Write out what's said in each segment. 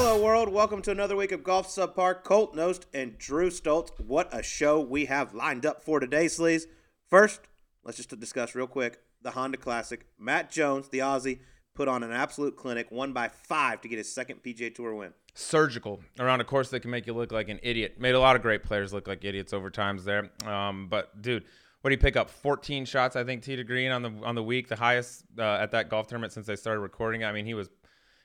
Hello, world. Welcome to another week of Golf Subpar. Colt Knost and Drew Stoltz. What a show we have lined up for today, Sleaze. First, let's just discuss real quick the Honda Classic. Matt Jones, the Aussie, put on an absolute clinic, won by five to get his second PGA Tour win. surgical around a course that can make you look like an idiot. Made a lot of great players look like idiots over times there. Um, but dude, what did he pick up? 14 shots, I think, tee to green on the on the week, the highest uh, at that golf tournament since they started recording. I mean, he was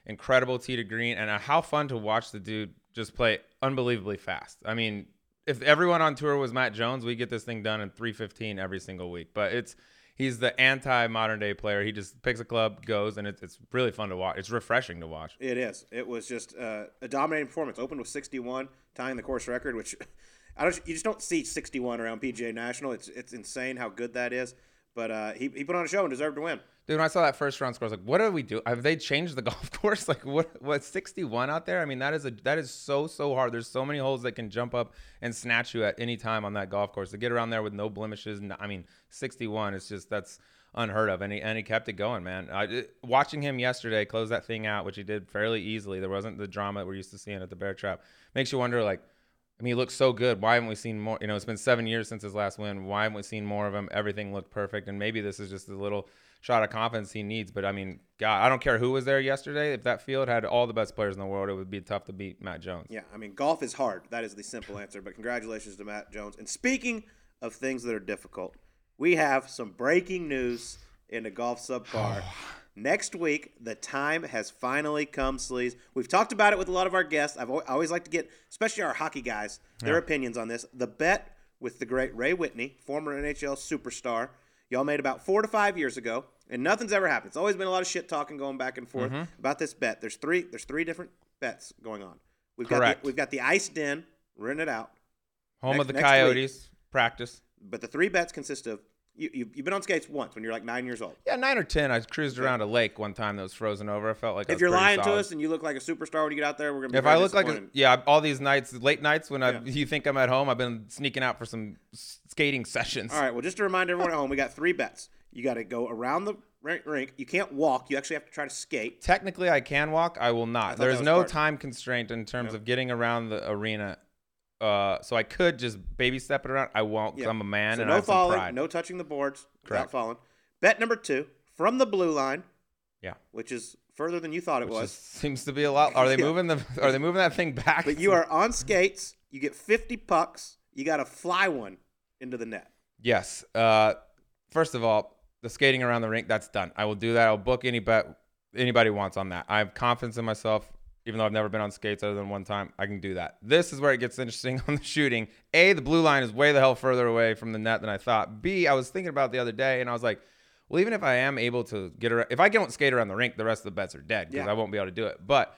incredible tee to green, and uh, how fun to watch the dude just play unbelievably fast. I mean, if everyone on tour was Matt Jones, we get this thing done in 315 every single week. But it's he's the anti modern day player. He just picks a club, goes, and it's, it's really fun to watch. It's refreshing to watch. It is. It was just uh, a dominating performance. Opened with 61, tying the course record, which I don't. You just don't see 61 around PGA National. It's it's insane how good that is. But uh, he he put on a show and deserved to win. Dude, when I saw that first round score, I was like, "What do we do? Have they changed the golf course? Like, what? What? Sixty-one out there? I mean, that is a that is so so hard. There's so many holes that can jump up and snatch you at any time on that golf course. To get around there with no blemishes, I mean, sixty-one is just that's unheard of. And he and he kept it going, man. I, watching him yesterday close that thing out, which he did fairly easily. There wasn't the drama we're used to seeing at the Bear Trap. Makes you wonder, like. I mean, he looks so good. Why haven't we seen more? You know, it's been seven years since his last win. Why haven't we seen more of him? Everything looked perfect, and maybe this is just a little shot of confidence he needs. But I mean, God, I don't care who was there yesterday. If that field had all the best players in the world, it would be tough to beat Matt Jones. Yeah, I mean, golf is hard. That is the simple answer. But congratulations to Matt Jones. And speaking of things that are difficult, we have some breaking news in the golf subpar. Oh. Next week, the time has finally come, Sleaze. We've talked about it with a lot of our guests. I've always like to get, especially our hockey guys, their opinions on this. The bet with the great Ray Whitney, former NHL superstar, y'all made about four to five years ago, and nothing's ever happened. It's always been a lot of shit talking going back and forth mm-hmm. about this bet. There's three. There's three different bets going on. We've got Correct. the, we've got the Ice Den it out, Home Next- of the next week. Coyotes practice. but the three bets consist of you, you you've been on skates once when you're like nine years old. Yeah, nine or ten. I cruised around a lake one time that was frozen over. I felt like I If you're lying to us and you look like a superstar when you get out there, we're gonna. Be If I look like a, yeah, all these nights, late nights when I Yeah. you think I'm at home, I've been sneaking out for some skating sessions. All right. Well, just to remind everyone at home, we got three bets. You got to go around the rink. You can't walk. You actually have to try to skate. Technically, I can walk. I will not. thought There's no part- time constraint in terms of getting around the arena. Uh, so I could just baby step it around. I won't because Yeah. I'm a man so and no I have some falling, pride. no falling, no touching the boards without Correct. falling. Bet number two from the blue line, Yeah, which is further than you thought it which was. seems to be a lot. Are they Yeah. moving the? Are they moving that thing back? But you are on skates. You get 50 pucks. You got to fly one into the net. Yes. Uh, first of all, the skating around the rink, that's done. I will do that. I'll book any bet anybody wants on that. I have confidence in myself, even though I've never been on skates other than one time. I can do that. This is where it gets interesting on the shooting. A, the blue line is way the hell further away from the net than I thought. B, I was thinking about it the other day and I was like, well, even if I am able to get around, if I don't skate around the rink, the rest of the bets are dead because Yeah. I won't be able to do it. But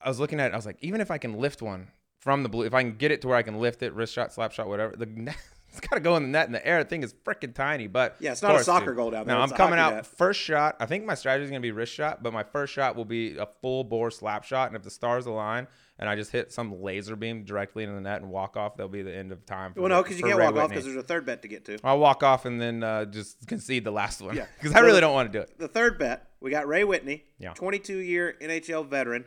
I was looking at it, I was like, even if I can lift one from the blue, if I can get it to where I can lift it, wrist shot, slap shot, whatever, the net, it's got to go in the net in the air. The thing is freaking tiny, but Yeah, it's not a soccer dude. goal down there. No, It's I'm coming out net. first shot. I think my strategy is gonna be wrist shot, but my first shot will be a full bore slap shot, and if the stars align and I just hit some laser beam directly into the net and walk off, that'll be the end of time. For Well, no, because you can't Ray walk off because there's a third bet to get to. I'll walk off and then uh, just concede the last one. Yeah. because I really the- don't want to do it. The third bet, we got Ray Whitney, Yeah. 22 year NHL veteran.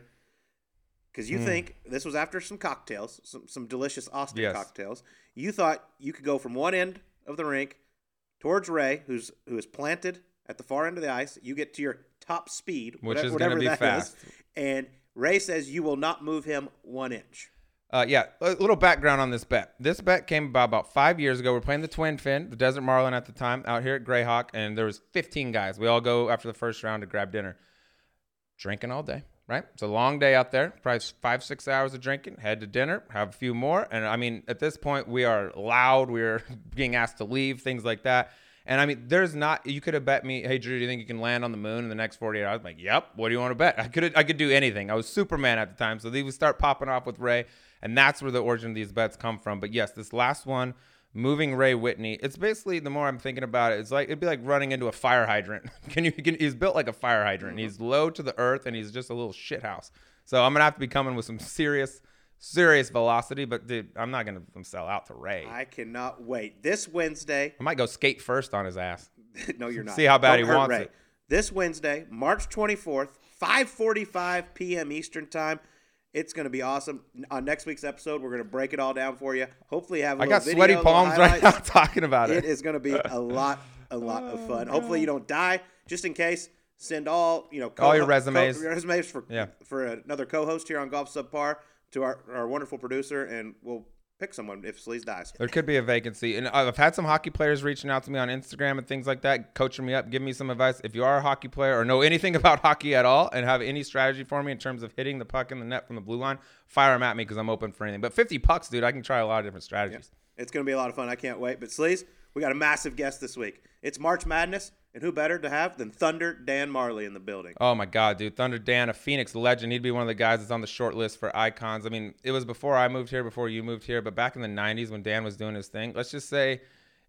Because you think this was after some cocktails, some, some delicious Austin Yes. cocktails. You thought you could go from one end of the rink towards Ray, who's who is planted at the far end of the ice. You get to your top speed, Which whate- is whatever gonna be that is, fast. and Ray says you will not move him one inch. Uh, yeah, a little background on this bet. This bet came about about five years ago. We're playing the Twin Fin, the Desert Marlin at the time, out here at Grayhawk, and there was 15 guys. We all go after the first round to grab dinner, drinking all day. Right, it's a long day out there. Probably five, six hours of drinking. Head to dinner, have a few more, and I mean, at this point, we are loud. We're being asked to leave, things like that. And I mean, there's not. You could have bet me, hey Drew, do you think you can land on the moon in the next 48 hours? I'm like, yep. What do you want to bet? I could I could do anything. I was Superman at the time, so they would start popping off with Ray, and that's where the origin of these bets come from. But yes, this last one, moving Ray Whitney, it's basically the more I'm thinking about it, it's like it'd be like running into a fire hydrant. can you? Can, he's built like a fire hydrant. He's low to the earth, and he's just a little shit house. So I'm gonna have to be coming with some serious. Serious velocity, but dude, I'm not gonna sell out to Ray. I cannot wait. This Wednesday, I might go skate first on his ass. no, you're not. See how bad Don't he wants Ray. it. This Wednesday, March 24th, 5:45 p.m. Eastern Time. It's going to be awesome. On next week's episode, we're going to break it all down for you. Hopefully, have a I got little sweaty palms right now talking about It it. is going to be a lot, a lot of fun. Oh, Hopefully, you don't die. Just in case, send all you know All your resumes. co- resumes for Yeah. for another co-host here on Golf Subpar to our, our wonderful producer, and we'll pick someone if Sleaze dies. There could be a vacancy, and uh, I've had some hockey players reaching out to me on Instagram and things like that, coaching me up, giving me some advice. If you are a hockey player or know anything about hockey at all, and have any strategy for me in terms of hitting the puck in the net from the blue line, fire them at me because I'm open for anything. But 50 pucks, dude, I can try a lot of different strategies. It's going to be a lot of fun. I can't wait. But Sleaze, we got a massive guest this week. It's March Madness, and who better to have than Thunder Dan Majerle in the building? Oh my God, dude! Thunder Dan, a Phoenix legend. He'd be one of the guys that's on the short list for icons. I mean, it was before I moved here, before you moved here, but back in the '90s when Dan was doing his thing, let's just say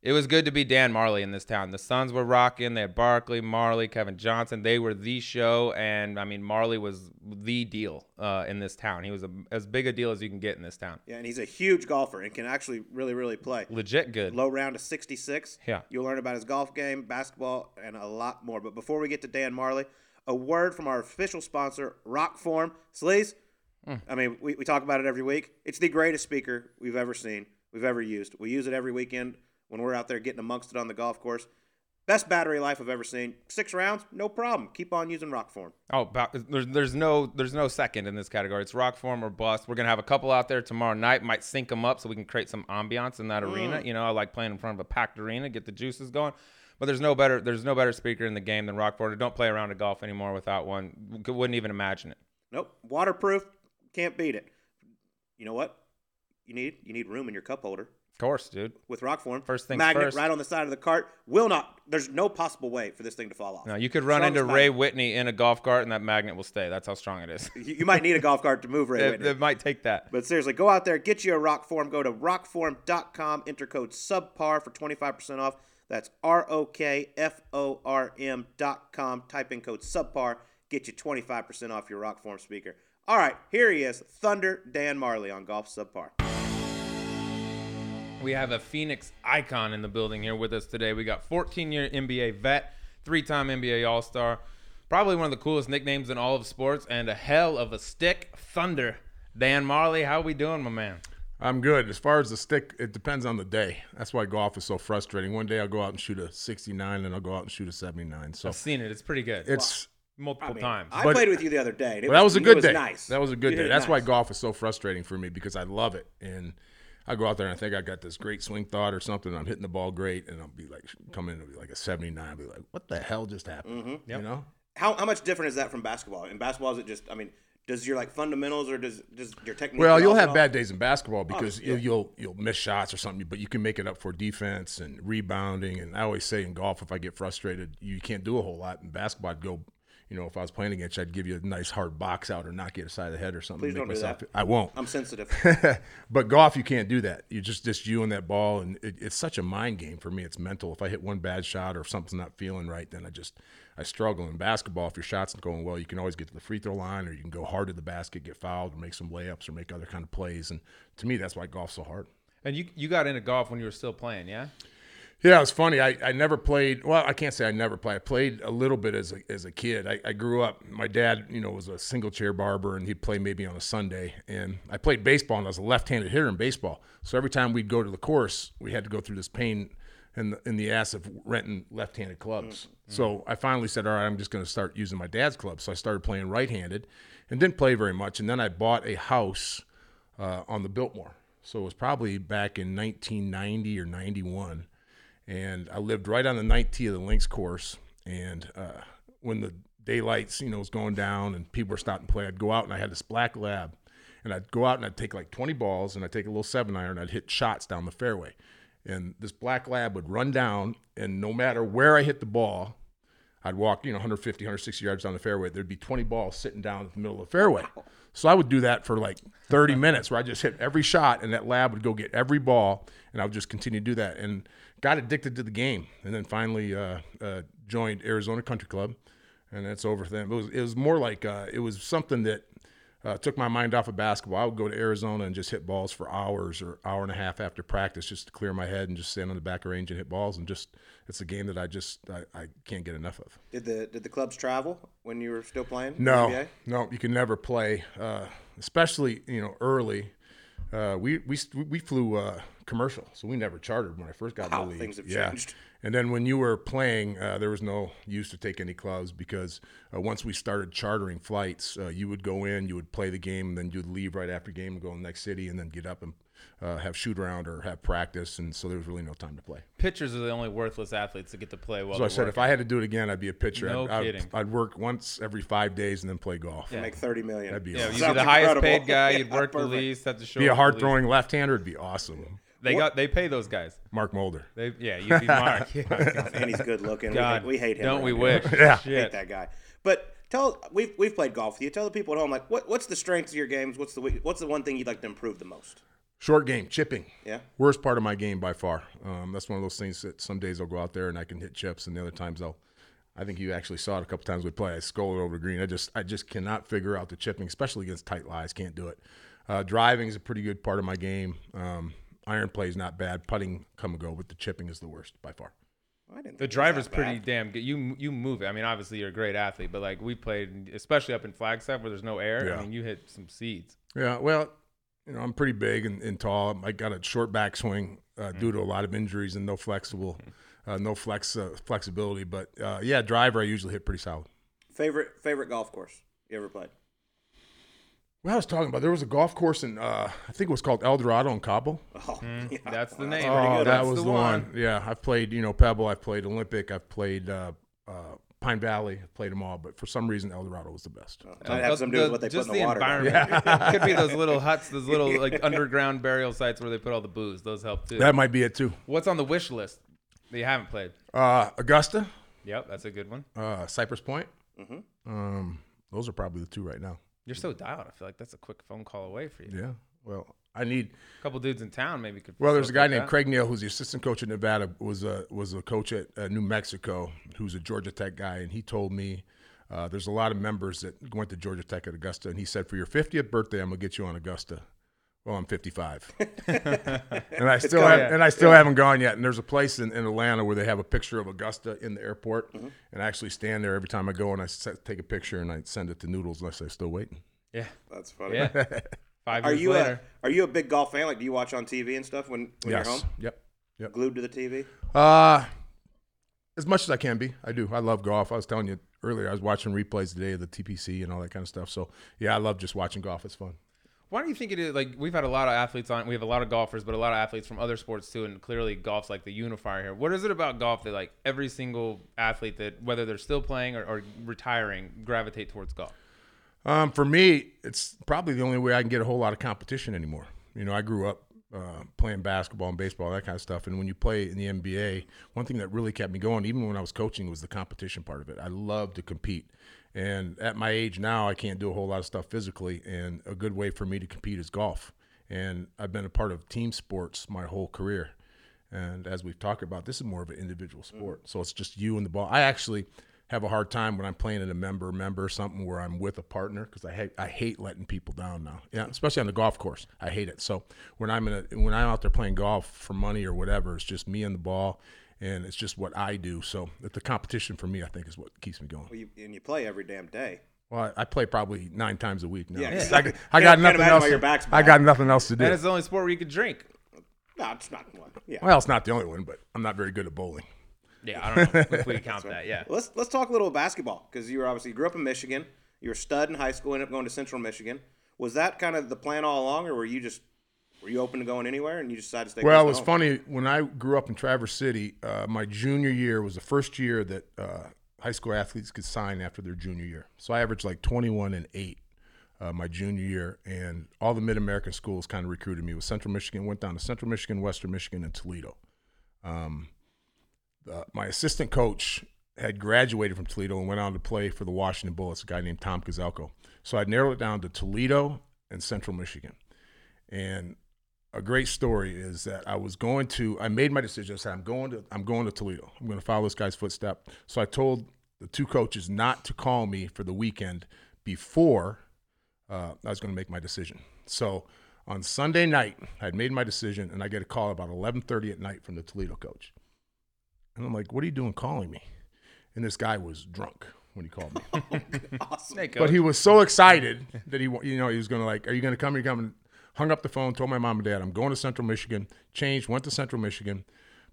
it was good to be Dan Majerle in this town. The Suns were rocking. They had Barkley, Majerle, Kevin Johnson. They were the show, and I mean, Majerle was the deal uh, in this town. He was a, as big a deal as you can get in this town. Yeah, and he's a huge golfer and can actually really, really play. Legit good. Low round of 66. Yeah. You'll learn about his golf game, basketball, and a lot more. But before we get to Dan Majerle, a word from our official sponsor, Rokform. Sleaze, Hmm. I mean, we, we talk about it every week. It's the greatest speaker we've ever seen, we've ever used. We use it every weekend when we're out there getting amongst it on the golf course. Best battery life I've ever seen. Six rounds, no problem. Keep on using Rokform. Oh, there's there's no there's no second in this category. It's Rokform or bust. We're gonna have a couple out there tomorrow night. Might sync them up so we can create some ambiance in that mm. arena. You know, I like playing in front of a packed arena, get the juices going. But there's no better there's no better speaker in the game than Rokform. Don't play around at golf anymore without one. Wouldn't even imagine it. Nope. Waterproof, can't beat it. You know what? You need you need room in your cup holder. Course, dude. with Rokform. First thing magnet first. right on the side of the cart. Will not. There's no possible way for this thing to fall off. No, you could run Strongest into Ray magnet. Whitney in a golf cart and that magnet will stay. That's how strong it is. You, you might need a golf cart to move Ray it, Whitney. it might take that. But seriously, go out there, get you a Rokform. Go to rokform.com, enter code subpar for 25% off. That's R O K F O R M.com. Type in code subpar, get you 25% off your Rokform speaker. All right, here he is, Thunder Dan Majerle on Golf Subpar. We have a Phoenix icon in the building here with us today. We got 14 year NBA vet, three time NBA All Star, probably one of the coolest nicknames in all of sports, and a hell of a stick, Thunder. Dan Majerle, how we doing, my man? I'm good. As far as the stick, it depends on the day. That's why golf is so frustrating. One day I'll go out and shoot a 69, and I'll go out and shoot a 79. So I've seen it. It's pretty good. it's multiple I mean, times. I But- played with you the other day. and it But that was a it good day. Nice. That was a good You day. hit it That's why golf is so frustrating for me because I love it. And I go out there and I think I got this great swing thought or something. I'm hitting the ball great, and I'll be like, come in and be like a 79. I'll be like, what the hell just happened? Mm-hmm. You know? How, how much different is that from basketball? In basketball, is it just? I mean, does your like fundamentals or does does your technique? Well, you'll have bad days in basketball because Obviously, yeah. you'll, you'll you'll miss shots or something, but you can make it up for defense and rebounding. And I always say in golf, if I get frustrated, you can't do a whole lot. In basketball, I'd go, you know, if I was playing against you, I'd give you a nice hard box out or knock you aside of the head or something. Please to don't make do myself- that. I won't. I'm sensitive. but golf, you can't do that. You just just you and that ball, and it, it's such a mind game for me. It's mental. If I hit one bad shot or if something's not feeling right, then I just I struggle. In basketball, if your shot's not going well, you can always get to the free throw line, or you can go hard to the basket, get fouled, or make some layups, or make other kind of plays. And to me, that's why golf's so hard. and you you got into golf when you were still playing, yeah? Yeah, it was funny. I, I never played. Well, I can't say I never played. I played a little bit as a, as a kid. I, I grew up. My dad, you know, was a single chair barber, and he'd play maybe on a Sunday. And I played baseball, and I was a left-handed hitter in baseball. So every time we'd go to the course, we had to go through this pain in the, in the ass of renting left-handed clubs. So I finally said, "All right, I'm just going to start using my dad's clubs." So I started playing right-handed, and didn't play very much. And then I bought a house uh, on the Biltmore. So it was probably back in 1990 or 91 and I lived right on the ninth tee of the links course. And uh, when the daylights, you know, was going down and people were stopping to play, I'd go out and I had this black lab, and I'd go out and I'd take like 20 balls and I'd take a little seven iron and I'd hit shots down the fairway, and this black lab would run down, and no matter where I hit the ball. I'd walk, you know, 150, 160 yards down the fairway. There'd be 20 balls sitting down at the middle of the fairway. So I would do that for like 30 minutes where I just hit every shot and that lab would go get every ball and I would just continue to do that and got addicted to the game. And then finally uh, uh, joined Arizona Country Club and that's over them. It was, it was more like, uh, it was something that uh, took my mind off of basketball. I would go to Arizona and just hit balls for hours or hour and a half after practice just to clear my head and just stand on the back of range and hit balls. And just, it's a game that I just, I, I can't get enough of. Did the did the clubs travel when you were still playing? No, no, you can never play. Uh, especially you know early. Uh, we we we flew uh, commercial, so we never chartered when I first got Wow, in the league. things have yeah. changed. And then when you were playing, uh, there was no use to take any clubs because uh, once we started chartering flights, uh, you would go in, you would play the game, and then you'd leave right after game and go to the next city, and then get up and uh, have shoot around or have practice, and so there was really no time to play. Pitchers are the only worthless athletes that get to play well. So I said, if I had to do it again, I'd be a pitcher. No I'd, I'd- kidding. I'd, work once every five days and then play golf. Make thirty million. That'd be yeah, awesome. you'd be Sounds the highest paid guy. You'd work the least. Have to show Be a up hard throwing left-hander It'd be awesome. They got they pay those guys. Mark Mulder. They yeah, you'd be Mark. Yeah. and he's good looking. We God, hate- we hate him. Don't we right now. wish? Yeah. hate Shit. that guy. But tell we've we've played golf with you. Tell the people at home like what what's the strengths of your games? What's the what's the one thing you'd like to improve the most? Short game, chipping. Yeah. Worst part of my game by far. Um, that's one of those things that some days I'll go out there and I can hit chips, and the other times I'll. I think you actually saw it a couple times we play. I skull it over green. I just I just cannot figure out the chipping, especially against tight lies. Can't do it. Uh, driving is a pretty good part of my game. Um, iron play is not bad. Putting come and go, but the chipping is the worst by far. I didn't The it was driver's pretty bad. damn good. You you move it. I mean, obviously you're a great athlete, but like we played, especially up in Flagstaff where there's no air. Yeah. I mean, you hit some seeds. Yeah, well, you know, I'm pretty big and, and tall. I got a short backswing uh, due to a lot of injuries and no flexible, uh, no flex uh, flexibility. But uh, yeah, driver I usually hit pretty solid. Favorite favorite golf course you ever played? Well, I was talking about there was a golf course in uh, I think it was called El Dorado in Cabo. Oh, yeah. That's the name. Oh, That's that was the the one. one. Yeah, I've played you know Pebble, I've played Olympic, I've played uh, uh, Pine Valley, played them all. But for some reason, El Dorado was the best. Might have something to do with what they put just in the, water. down environment. there. Could be those little huts, those little like underground burial sites where they put all the booze. Those help too. That might be it too. What's on the wish list that you haven't played? Uh, Augusta, Yep, that's a good one. uh, Cypress Point. Um, those are probably the two right now. You're so dialed. I feel like that's a quick phone call away for you. Yeah. Well, I need. A couple dudes in town maybe could. Well, there's a guy facilitate named that. Craig Neal who's the assistant coach at Nevada. was a was a coach at uh, New Mexico, who's a Georgia Tech guy, and he told me uh, there's a lot of members that went to Georgia Tech at Augusta, and he said for your 50th birthday, I'm gonna get you on Augusta. Well, I'm 55, and I still have, and I still haven't gone yet. And there's a place in, in Atlanta where they have a picture of Augusta in the airport, Mm-hmm. and I actually stand there every time I go, and I set, take a picture and I send it to Noodles, and I say still waiting. Yeah, That's funny. yeah. Five Are years you later. a are you a big golf fan? Like, do you watch on TV and stuff when, when yes. you're home? Yep. Yep. Glued to the TV? Uh as much as I can be. I do. I love golf. I was telling you earlier, I was watching replays today of the TPC and all that kind of stuff. So yeah, I love just watching golf. It's fun. Why do you think it is? Like we've had a lot of athletes on. We have a lot of golfers, but a lot of athletes from other sports too. And clearly, golf's like the unifier here. What is it about golf that like every single athlete that whether they're still playing or, or retiring gravitate towards golf? Um, for me, it's probably the only way I can get a whole lot of competition anymore. You know, I grew up uh, playing basketball and baseball, that kind of stuff. And when you play in the NBA, one thing that really kept me going, even when I was coaching, was the competition part of it. I love to compete. And at my age now, I can't do a whole lot of stuff physically. And a good way for me to compete is golf. And I've been a part of team sports my whole career. And as we've talked about, this is more of an individual sport. So it's just you and the ball. I actually have a hard time when I'm playing in a member member something where I'm with a partner because I hate I hate letting people down now. Yeah, especially on the golf course. I hate it. So when I'm in a when I'm out there playing golf for money or whatever, it's just me and the ball, and it's just what I do. So the competition for me, I think, is what keeps me going. Well, you, and you play every damn day. Well, I, I play probably nine times a week now. Yeah, 'cause exactly. I, I Can't- got can't nothing else. why your back's I got nothing else to do. And it's the only sport where you can drink. No, it's not one. Yeah. Well, it's not the only one, but I'm not very good at bowling. Yeah, I don't know if we count that. Yeah. Let's let's talk a little basketball because you were obviously you grew up in Michigan. You were a stud in high school, ended up going to Central Michigan. Was that kind of the plan all along, or were you just were you open to going anywhere and you just decided to stay? Well, it was home? funny when I grew up in Traverse City. Uh, my junior year was the first year that uh, high school athletes could sign after their junior year. So I averaged like 21 and eight uh, my junior year, and all the Mid American schools kind of recruited me. With Central Michigan, went down to Central Michigan, Western Michigan, and Toledo. Um, uh, my assistant coach had graduated from Toledo and went on to play for the Washington Bullets, a guy named Tom Kozelko. So I narrowed it down to Toledo and Central Michigan. And a great story is that I was going to I made my decision. I said I'm going to I'm going to Toledo. I'm going to follow this guy's footstep. So I told the two coaches not to call me for the weekend before uh, I was going to make my decision. So on Sunday night, I had made my decision, and I get a call about 11:30 at night from the Toledo coach. And I'm like, "What are you doing calling me?" And this guy was drunk. when he called me. awesome. Hey, but he was so excited that he, you know, he was going to like, "Are you going to come? Are you coming?" Hung up the phone, told my mom and dad, "I'm going to Central Michigan." Changed, went to Central Michigan,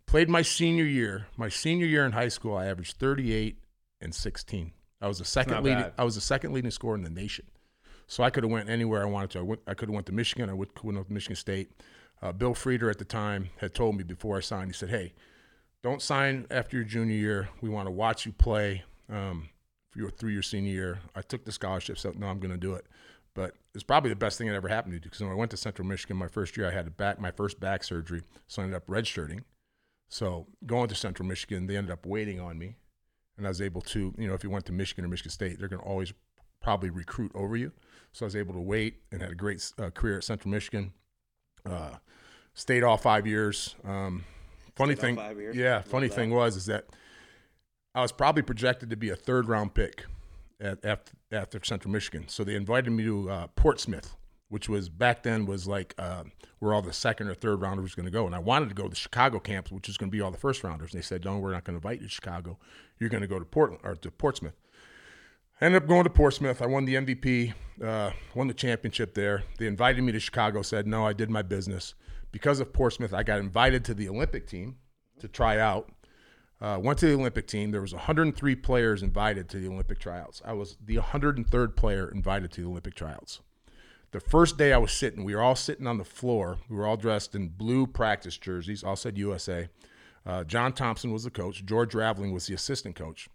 played my senior year. My senior year in high school, I averaged 38 and 16. I was the second leading. bad. I was the second leading scorer in the nation. So I could have went anywhere I wanted to. I, went, I could have went to Michigan. I would could went to Michigan State. Uh, Bill Frieder at the time had told me before I signed. He said, "Hey, don't sign after your junior year. We want to watch you play um, for your, through your senior year." I took the scholarship. Said, "No, I'm going to do it." But it's probably the best thing that ever happened to me because when I went to Central Michigan my first year, I had a back my first back surgery, so I ended up redshirting. So going to Central Michigan, they ended up waiting on me, and I was able to, you know, if you went to Michigan or Michigan State, they're going to always probably recruit over you. So I was able to wait and had a great uh, career at Central Michigan. Uh, stayed all five years. Um, funny thing, yeah. Funny that. thing was is that I was probably projected to be a third round pick at after, after Central Michigan. So they invited me to uh, Portsmouth, which was back then was like uh, where all the second or third rounders was going to go. And I wanted to go to the Chicago camps, which is going to be all the first rounders. And they said, "No, we're not going to invite you to Chicago. You're going to go to Portland or to Portsmouth." I ended up going to Portsmouth. I won the MVP, uh, won the championship there. They invited me to Chicago. Said no, I did my business. Because of Portsmouth, I got invited to the Olympic team to try out. Uh, went to the Olympic team. There was 103 players invited to the Olympic tryouts. I was the 103rd player invited to the Olympic tryouts. The first day I was sitting, we were all sitting on the floor. We were all dressed in blue practice jerseys, all said USA. Uh, John Thompson was the coach. George Raveling was the assistant coach.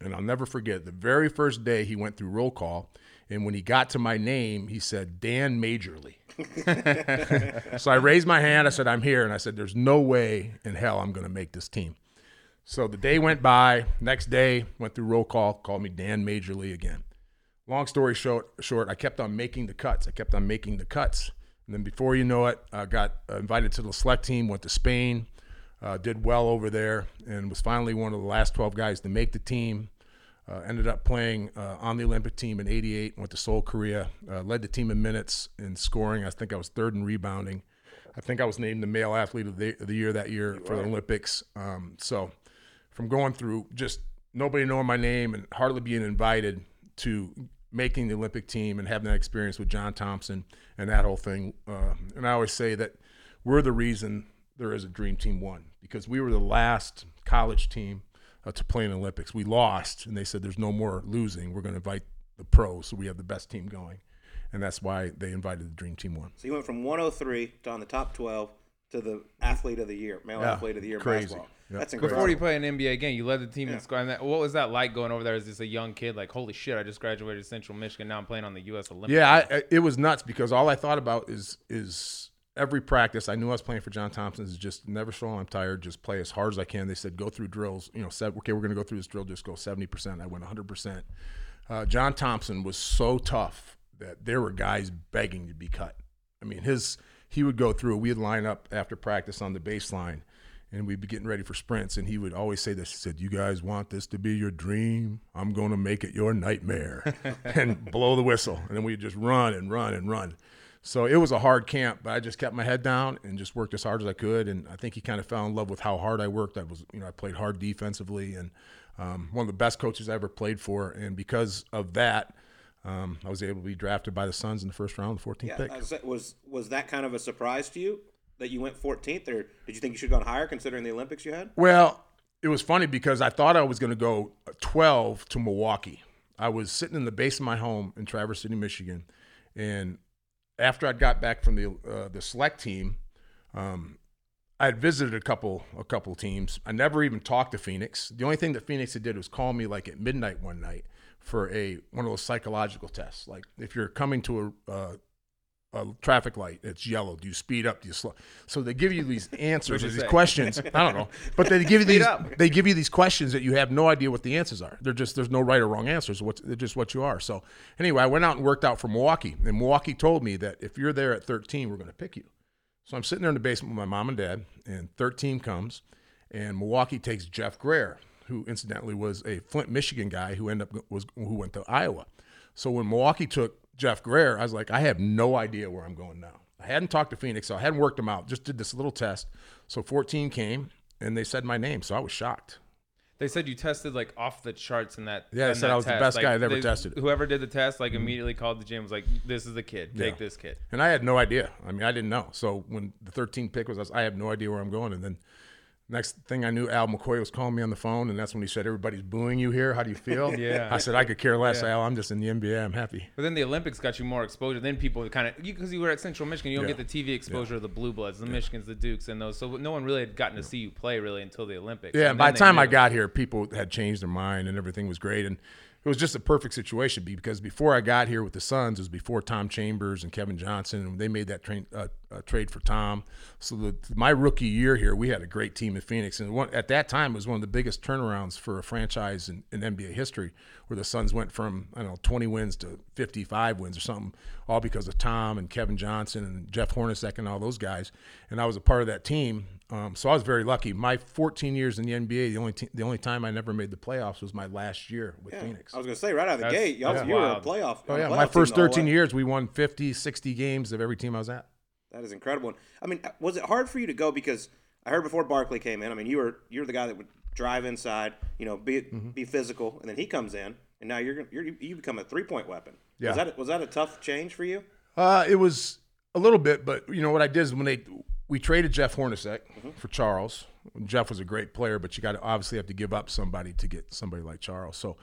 And I'll never forget the very first day he went through roll call. And when he got to my name, he said, Dan Majorly. so I raised my hand. I said, I'm here. And I said, There's no way in hell I'm going to make this team. So the day went by. Next day, went through roll call, called me Dan Majorly again. Long story short, short, I kept on making the cuts. I kept on making the cuts. And then before you know it, I got uh, invited to the select team, went to Spain, uh, did well over there, and was finally one of the last 12 guys to make the team. Uh, ended up playing uh, on the Olympic team in '88. Went to Seoul, Korea. Uh, led the team in minutes and scoring. I think I was third in rebounding. I think I was named the male athlete of the, of the year that year for the Olympics. Um, so, from going through just nobody knowing my name and hardly being invited to making the Olympic team and having that experience with John Thompson and that whole thing. Uh, and I always say that we're the reason there is a Dream Team One because we were the last college team uh, to play in the Olympics. We lost, and they said there's no more losing. We're going to invite the pros, so we have the best team going, and that's why they invited the Dream Team One. So you went from 103 to on the top 12 to the athlete of the year, male Yeah, athlete of the year crazy. basketball. Yeah, That's crazy. incredible. Before you play an NBA game, you led the team Yeah. in scoring. That what was that like going over there as just a young kid? Like, holy shit! I just graduated Central Michigan. Now I'm playing on the U.S. Olympic. Yeah. I, I- it was nuts because all I thought about is is every practice. I knew I was playing for John Thompson. Is just never show I'm tired. Just play as hard as I can. They said go through drills. You know, said okay, we're going to go through this drill. Just go seventy percent. I went hundred percent. Uh, John Thompson was so tough that there were guys begging to be cut. I mean, his he would go through. We'd line up after practice on the baseline, and we'd be getting ready for sprints. And he would always say this. He said, "You guys want this to be your dream? I'm going to make it your nightmare," and blow the whistle. And then we'd just run and run and run. So it was a hard camp, but I just kept my head down and just worked as hard as I could. And I think he kind of fell in love with how hard I worked. I was, you know, I played hard defensively, and um, one of the best coaches I ever played for. And because of that, um, I was able to be drafted by the Suns in the first round, the 14th Yeah, pick. Was, was was that kind of a surprise to you that you went 14th, or did you think you should have gone higher considering the Olympics you had? Well, it was funny because I thought I was going to go 12 to Milwaukee. I was sitting in the base of my home in Traverse City, Michigan, and after I'd got back from the uh, the select team, um, I had visited a couple a couple teams. I never even talked to Phoenix. The only thing that Phoenix had did was call me like at midnight one night for a one of those psychological tests. Like if you're coming to a uh, a traffic light, it's yellow. Do you speed up? Do you slow? So they give you these answers, these say? questions. I don't know, but they give you these. up. They give you these questions that you have no idea what the answers are. They're just there's no right or wrong answers. What they're just what you are. So anyway, I went out and worked out for Milwaukee, and Milwaukee told me that if you're there at 13, we're going to pick you. So I'm sitting there in the basement with my mom and dad, and 13 comes, and Milwaukee takes Jeff Grayer, who incidentally was a Flint, Michigan guy who ended up was who went to Iowa. So when Milwaukee took Jeff Grayer, I was like, I have no idea where I'm going now. I hadn't talked to Phoenix, so I hadn't worked them out. Just did this little test. So 14 came, and they said my name, so I was shocked. They said you tested like off the charts in that. Yeah, they said I was the best Like, guy that ever they- tested. Whoever did the test, like mm-hmm. immediately called the gym, was like, "This is the kid. Take Yeah. this kid." And I had no idea. I mean, I didn't know. So when the 13th pick was, I was- I have no idea where I'm going. And then next thing I knew, Al McCoy was calling me on the phone, and that's when he said, "Everybody's booing you here. How do you feel?" Yeah. I said, "I could care less, Yeah. Al. I'm just in the NBA. I'm happy." But then the Olympics got you more exposure. Then people kind of because you, were at Central Michigan, you don't Yeah. get the TV exposure of the Blue Bloods, the Michigans, the Dukes, and those. So no one really had gotten to see you play really until the Olympics. Yeah, And by the time I got here, people had changed their mind and everything was great. And it was just a perfect situation because before I got here with the Suns, it was before Tom Chambers and Kevin Johnson, and they made that train, uh, uh, trade for Tom. So the, my rookie year here, we had a great team in Phoenix, and one, at that time it was one of the biggest turnarounds for a franchise in, in NBA history, where the Suns went from I don't know 20 wins to 55 wins or something, all because of Tom and Kevin Johnson and Jeff Hornacek and all those guys. And I was a part of that team, um, so I was very lucky. My 14 years in the NBA, the only te- the only time I never made the playoffs was my last year with Yeah. Phoenix. I was going to say right out of the That's- gate, y'all, that's you were a playoff. Oh yeah, playoff my first 13 years, we won 50, 60 games of every team I was at. That is incredible. I mean, was it hard for you to go because I heard before Barkley came in. I mean, you were you were the guy that would drive inside, you know, be Mm-hmm. be physical, and then he comes in, and now you're you're you become a three point weapon. Yeah. Was that was that a tough change for you? Uh, it was a little bit, but you know what I did is when they we traded Jeff Hornacek Mm-hmm. for Charles. Jeff was a great player, but you got to obviously have to give up somebody to get somebody like Charles. So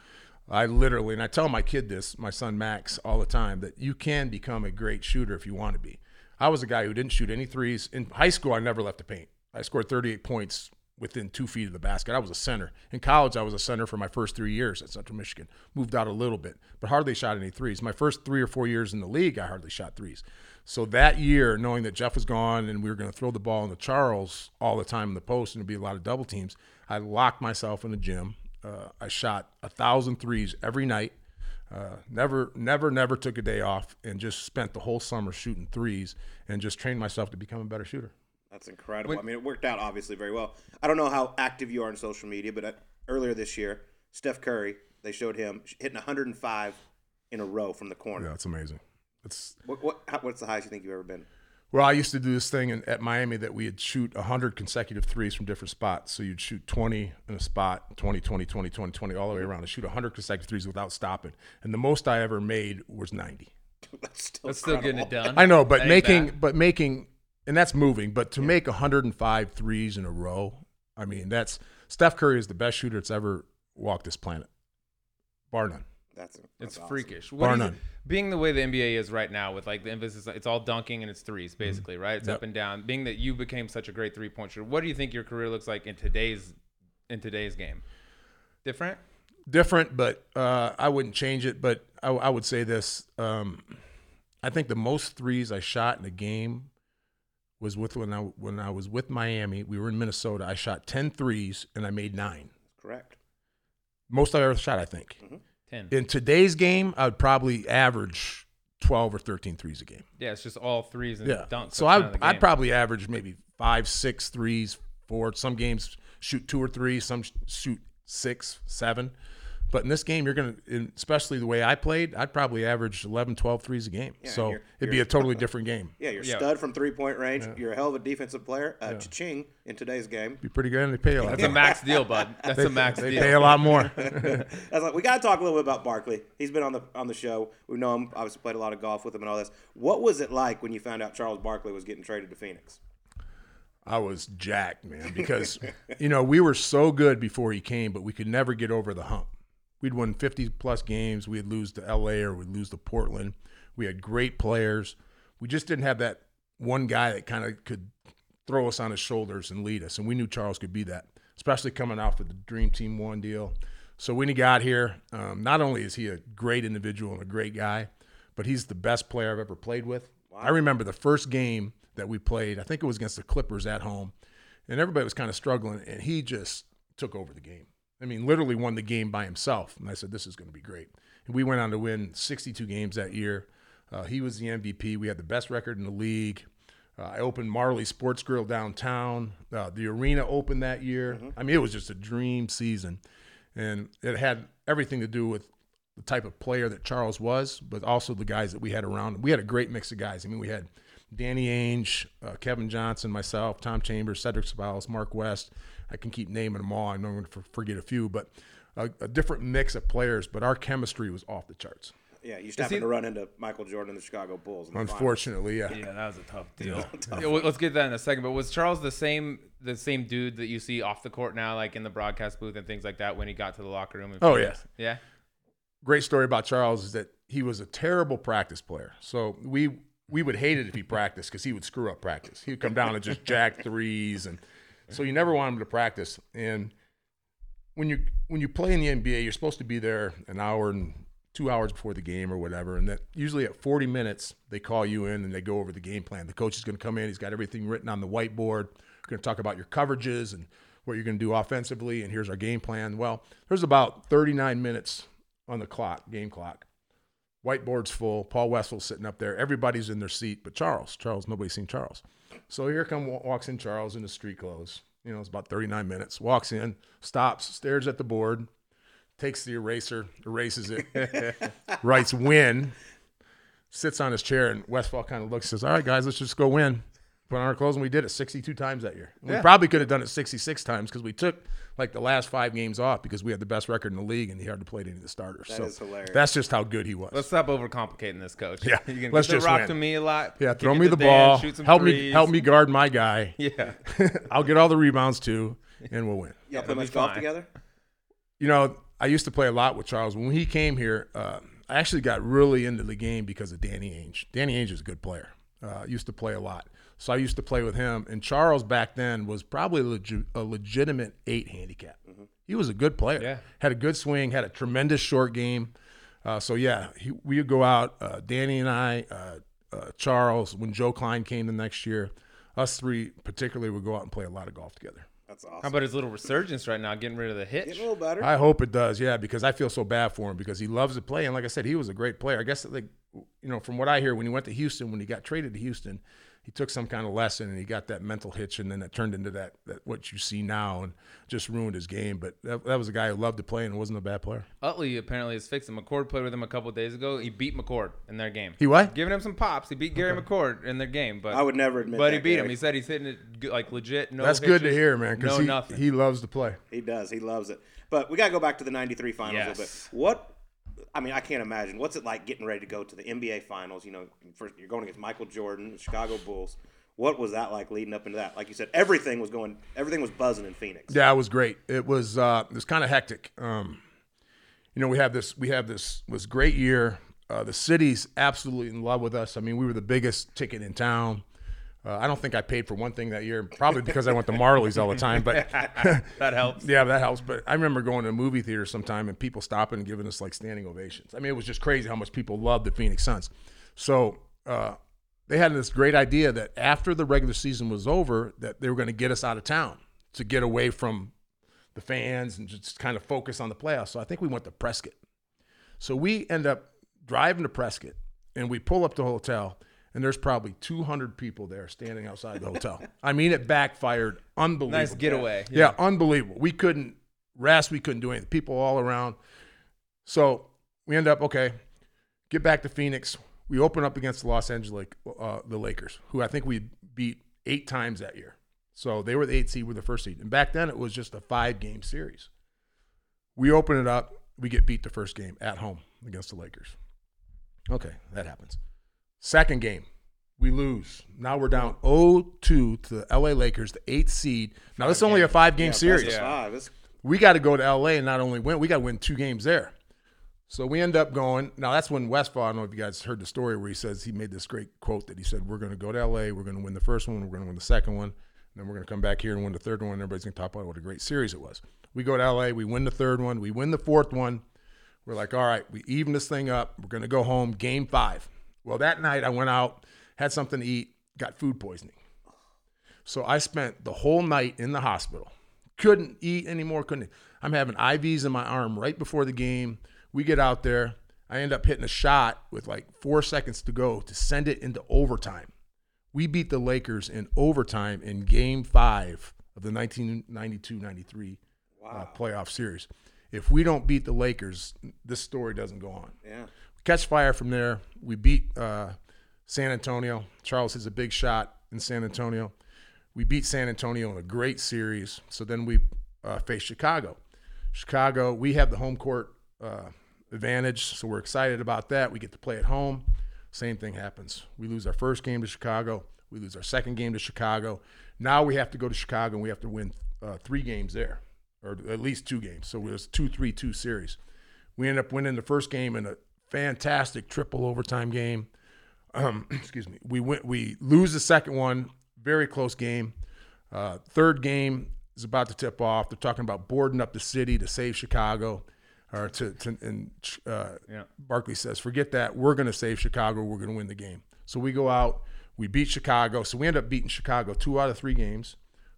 I literally, and I tell my kid this, my son Max, all the time that you can become a great shooter if you want to be. I was a guy who didn't shoot any threes in high school. I never left the paint. I scored 38 points within two feet of the basket. I was a center. In college, I was a center for my first three years at Central Michigan. Moved out a little bit, but hardly shot any threes. My first three or four years in the league, I hardly shot threes. So that year, knowing that Jeff was gone and we were going to throw the ball into Charles all the time in the post and it'd be a lot of double teams, I locked myself in the gym. Uh, I shot a thousand threes every night. Uh, never, never, never took a day off and just spent the whole summer shooting threes and just trained myself to become a better shooter. That's incredible. I mean, it worked out obviously very well. I don't know how active you are on social media, but uh, earlier this year, Steph Curry, they showed him hitting 105 in a row from the corner. Yeah, that's amazing. It's What, what how, what's the highest you think you've ever been? well, I used to do this thing in, at Miami that we'd shoot 100 consecutive threes from different spots. So you'd shoot 20 in a spot, 20, 20, 20, 20, 20, all the way mm-hmm. around, and shoot 100 consecutive threes without stopping. And the most I ever made was 90. That's still, That's still getting it done. I know, but making, bad. but making, and that's moving. But to make 105 threes in a row, I mean, that's Steph Curry is the best shooter that's ever walked this planet, bar none. That's, that's It's awesome. freakish. Bar What do you- none. being the way the NBA is right now, with like the emphasis, it's all dunking and it's threes, Mm-hmm. basically, right? It's Yep. up and down. Being that you became such a great three point shooter, what do you think your career looks like in today's in today's game? Different? different, but uh, I wouldn't change it. But I, I would say this: um, I think the most threes I shot in a game was with when I when I was with Miami. We were in Minnesota. I shot 10 threes and I made nine. Correct. Most I ever shot, I think. Ten. In today's game, I'd probably average 12 or 13 threes a game. yeah, it's just all threes and Yeah. dunks. So I, I'd probably average maybe five, six threes, four. Some games shoot two or three. Some shoot six, seven. But in this game, you're going to, especially the way I played, I'd probably average 11, 12 threes a game. Yeah, so you're- it'd be you're- a totally different game. Yeah, you're Yeah. stud from three point range. You're a hell of a defensive player. Uh, Cha-ching in today's game. Be pretty good, and they pay a lot. That's a max deal, bud. That's a max they deal. pay a lot more. That's like we got to talk a little bit about Barkley. He's been on the on the show. We know him. Obviously, played a lot of golf with him and all this. What was it like when you found out Charles Barkley was getting traded to Phoenix? I was jacked, man, because you know we were so good before he came, but we could never get over the hump. We'd win 50 plus games. We'd lose to LA or we'd lose to Portland. We had great players. We just didn't have that one guy that kind of could throw us on his shoulders and lead us. And we knew Charles could be that, especially coming off of the Dream Team One deal. So when he got here, um, not only is he a great individual and a great guy, but he's the best player I've ever played with. I remember the first game that we played, I think it was against the Clippers at home, and everybody was kind of struggling, and he just took over the game. I mean, literally won the game by himself. And I said, this is going to be great. And we went on to win 62 games that year. Uh, he was the MVP. We had the best record in the league. Uh, I opened Majerle Sports Grill downtown. Uh, the arena opened that year. I mean, it was just a dream season. And it had everything to do with the type of player that Charles was, but also the guys that we had around. We had a great mix of guys. I mean, we had Danny Ainge, uh, Kevin Johnson, myself, Tom Chambers, Cedric Ceballos, Mark West. I can keep naming them all. I know I'm going to forget a few, but a, a different mix of players. But our chemistry was off the charts. Yeah, you just happened to run into Michael Jordan and the Chicago Bulls. In the finals. Unfortunately, yeah. Yeah, that was a tough deal. Yeah, well, let's get that in a second. But was Charles the same the same dude that you see off the court now, like in the broadcast booth and things like that, when he got to the locker room? in Oh, Phoenix? yeah, Great story about Charles is that he was a terrible practice player. So we we would hate it if he practiced because he would screw up practice. He would come down and just jack threes, and so you never want them to practice. And when you when you play in the NBA, you're supposed to be there an hour and two hours before the game or whatever. And that usually at 40 minutes, they call you in and they go over the game plan. The coach is going to come in. He's got everything written on the whiteboard. We're going to talk about your coverages and what you're going to do offensively. And here's our game plan. Well, there's about 39 minutes on the clock, game clock. Whiteboard's full. Paul Westphal's sitting up there. Everybody's in their seat, but Charles. Charles, nobody's seen Charles. So here come walks in Charles in his street clothes. You know, it's about 39 minutes. Walks in, stops, stares at the board, takes the eraser, erases it, writes win, sits on his chair, and Westphal kind of looks, says, All right, guys, let's just go win. Put on our clothes, and we did it 62 times that year. We probably could have done it 66 times because we took like the last five games off because we had the best record in the league and he hardly played any of the starters. That so is hilarious. that's just how good he was. Let's stop overcomplicating this, coach. Yeah, you can let's get just rock win. to me a lot. yeah, throw it me to the Dan, ball. shoot some Help me, help me guard my guy. Yeah, I'll get all the rebounds too, and we'll win. Y'all play much golf fine. together? you know, I used to play a lot with Charles. When he came here, uh, I actually got really into the game because of Danny Ainge. Danny Ainge is a good player. Uh, used to play a lot, so I used to play with him. And Charles back then was probably a, legi- a legitimate eight handicap. He was a good player. Yeah. had a good swing, had a tremendous short game. Uh, so yeah, he, we would go out. Uh, Danny and I, uh, uh, Charles. When Joe Kleine came the next year, us three particularly would go out and play a lot of golf together. That's awesome. how about his little resurgence right now, getting rid of the hitch? Getting a little better. I hope it does, yeah, because I feel so bad for him because he loves to play, and like I said, he was a great player. I guess like you know, from what I hear, when he went to Houston, when he got traded to Houston, he took some kind of lesson and he got that mental hitch, and then it turned into that, that what you see now, and just ruined his game. But that, that was a guy who loved to play and wasn't a bad player. Utley apparently is fixing. McCord played with him a couple days ago. He beat McCord in their game. He what? Giving him some pops. He beat Gary McCord in their game, but I would never admit but that, he beat him. He said he's hitting it like legit. No, That's good to hear, man, because no he, nothing. he loves to play. He does. He loves it. But we got to go back to the 93 finals a little bit. What, I mean, I can't imagine. What's it like getting ready to go to the NBA finals? You know, first you're going against Michael Jordan, the Chicago Bulls. What was that like leading up into that? Like you said, everything was going, everything was buzzing in Phoenix. Yeah, it was great. It was uh, it was kind of hectic. Um, you know, we have this we have this was great year. Uh, the city's absolutely in love with us. I mean, we were the biggest ticket in town. Uh, I don't think I paid for one thing that year, probably because I went to Majerle's all the time. But that helps. yeah, that helps. But I remember going to a movie theater sometime and people stopping and giving us like standing ovations. I mean, it was just crazy how much people loved the Phoenix Suns. So uh, they had this great idea that after the regular season was over, that they were going to get us out of town to get away from the fans and just kind of focus on the playoffs. So I think we went to Prescott. So we end up driving to Prescott and we pull up to the hotel and there's probably 200 people there standing outside the hotel. I mean, it backfired unbelievable. Nice getaway. Yeah, unbelievable. We couldn't rest. We couldn't do anything. People all around. So we end up okay. Get back to Phoenix. We open up against the Los Angeles uh, the Lakers, who I think we beat eight times that year. So they were the eight seed, we were the first seed, and back then it was just a five game series. We open it up. We get beat the first game at home against the Lakers. Okay, that happens. Second game, we lose. Now we're down 0-2 to the LA Lakers, the eighth seed. Now this is only a five game Yeah, series Five. It's, we got to go to LA and not only win, we got to win two games there. So we end up going. Now that's when Westphal. I don't know if you guys heard the story where he says he made this great quote that he said, "We're going to go to LA. We're going to win the first one. We're going to win the second one, and then we're going to come back here and win the third one. And everybody's going to talk about what a great series it was." We go to LA. We win the third one. We win the fourth one. We're like, "All right, we even this thing up. We're going to go home. Game five. Well, that night I went out, had something to eat, got food poisoning. So I spent the whole night in the hospital. Couldn't eat anymore. Couldn't. I'm having IVs in my arm right before the game. We get out there. I end up hitting a shot with like four seconds to go to send it into overtime. We beat the Lakers in overtime in Game Five of the 1992-93 uh, playoff series. If we don't beat the Lakers, this story doesn't go on yeah. Catch fire from there. We beat uh, San Antonio. Charles hits a big shot in San Antonio. We beat San Antonio in a great series. So then we uh, face Chicago. Chicago, we have the home court uh, advantage, so we're excited about that. We get to play at home. Same thing happens. We lose our first game to Chicago. We lose our second game to Chicago. Now we have to go to Chicago and we have to win uh, three games there, or at least two games. So it was two, three, two series. We end up winning the first game in a fantastic triple overtime game. Um, excuse me. We went. We lose the second one. Very close game. Uh, third game is about to tip off. They're talking about boarding up the city to save Chicago, or to, to and uh, Yeah. Barkley says, "Forget that. We're going to save Chicago. We're going to win the game." So we go out. We beat Chicago. So we end up beating Chicago two out of three games.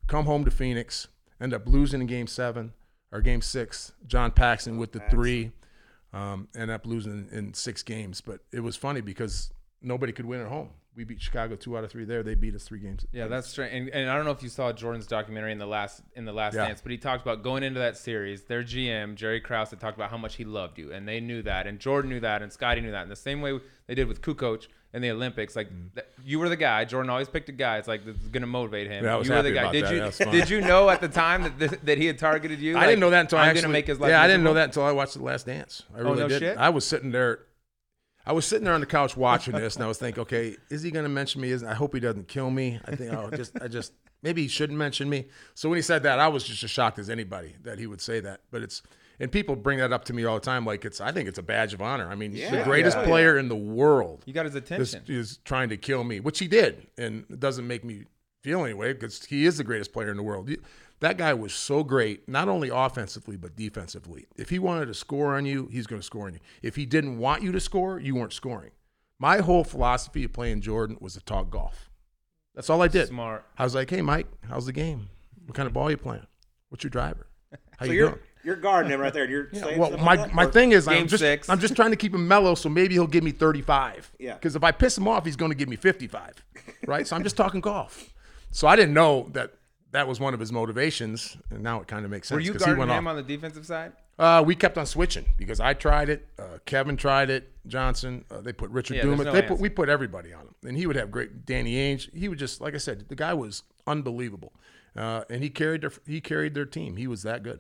Come home to Phoenix. End up losing in Game Seven or Game Six. John Paxson with the three. Um, end up losing in six games. But it was funny because nobody could win at home. We beat Chicago two out of three there. They beat us three games. Yeah, that's strange. And, and I don't know if you saw Jordan's documentary in the last in the last Yeah. dance, but he talked about going into that series. Their GM Jerry Krause had talked about how much he loved you, and they knew that, and Jordan knew that, and Scotty knew that. In the same way they did with Kukoc in the Olympics, like Mm. that, you were the guy. Jordan always picked a guy. It's like that's going to motivate him. Yeah, I was you were the guy. about did that. you fun. did you know at the time that th- that he had targeted you? I Like, didn't know that until I'm I gonna actually make his life. Yeah, I didn't know miserable? that until I watched The Last Dance. I really no did. shit? I was sitting there. I was sitting there on the couch watching this, and I was thinking, okay, is he going to mention me? Is I hope he doesn't kill me. I think I'll just, I just maybe he shouldn't mention me. So when he said that, I was just as shocked as anybody that he would say that. But it's and people bring that up to me all the time, like it's. I think it's a badge of honor. I mean, the greatest Yeah. player in the world You got his attention. is trying to kill me, which he did, and it doesn't make me feel anyway because he is the greatest player in the world. That guy was so great, not only offensively but defensively. If he wanted to score on you, he's going to score on you. If he didn't want you to score, you weren't scoring. My whole philosophy of playing Jordan was to talk golf. That's all I did. Smart. I was like, "Hey, Mike, how's the game? What kind of ball you playing? What's your driver? How So you doing?" You're guarding him right there. and You're saying Well, my, like my thing is, I'm just six. I'm just trying to keep him mellow, so maybe he'll give me 35. Yeah. Because if I piss him off, he's going to give me 55. Right. so I'm just talking golf. So I didn't know that that was one of his motivations, and now it kind of makes sense. Were you 'cause he guarding went him off. on the defensive side? Uh, we kept on switching because I tried it. Uh, Kevin tried it. Johnson. Uh, they put Richard Yeah, Dumas. no they put, we put everybody on him, and he would have great. Danny Ainge. He would just like I said, the guy was unbelievable, uh, and he carried their he carried their team. He was that good.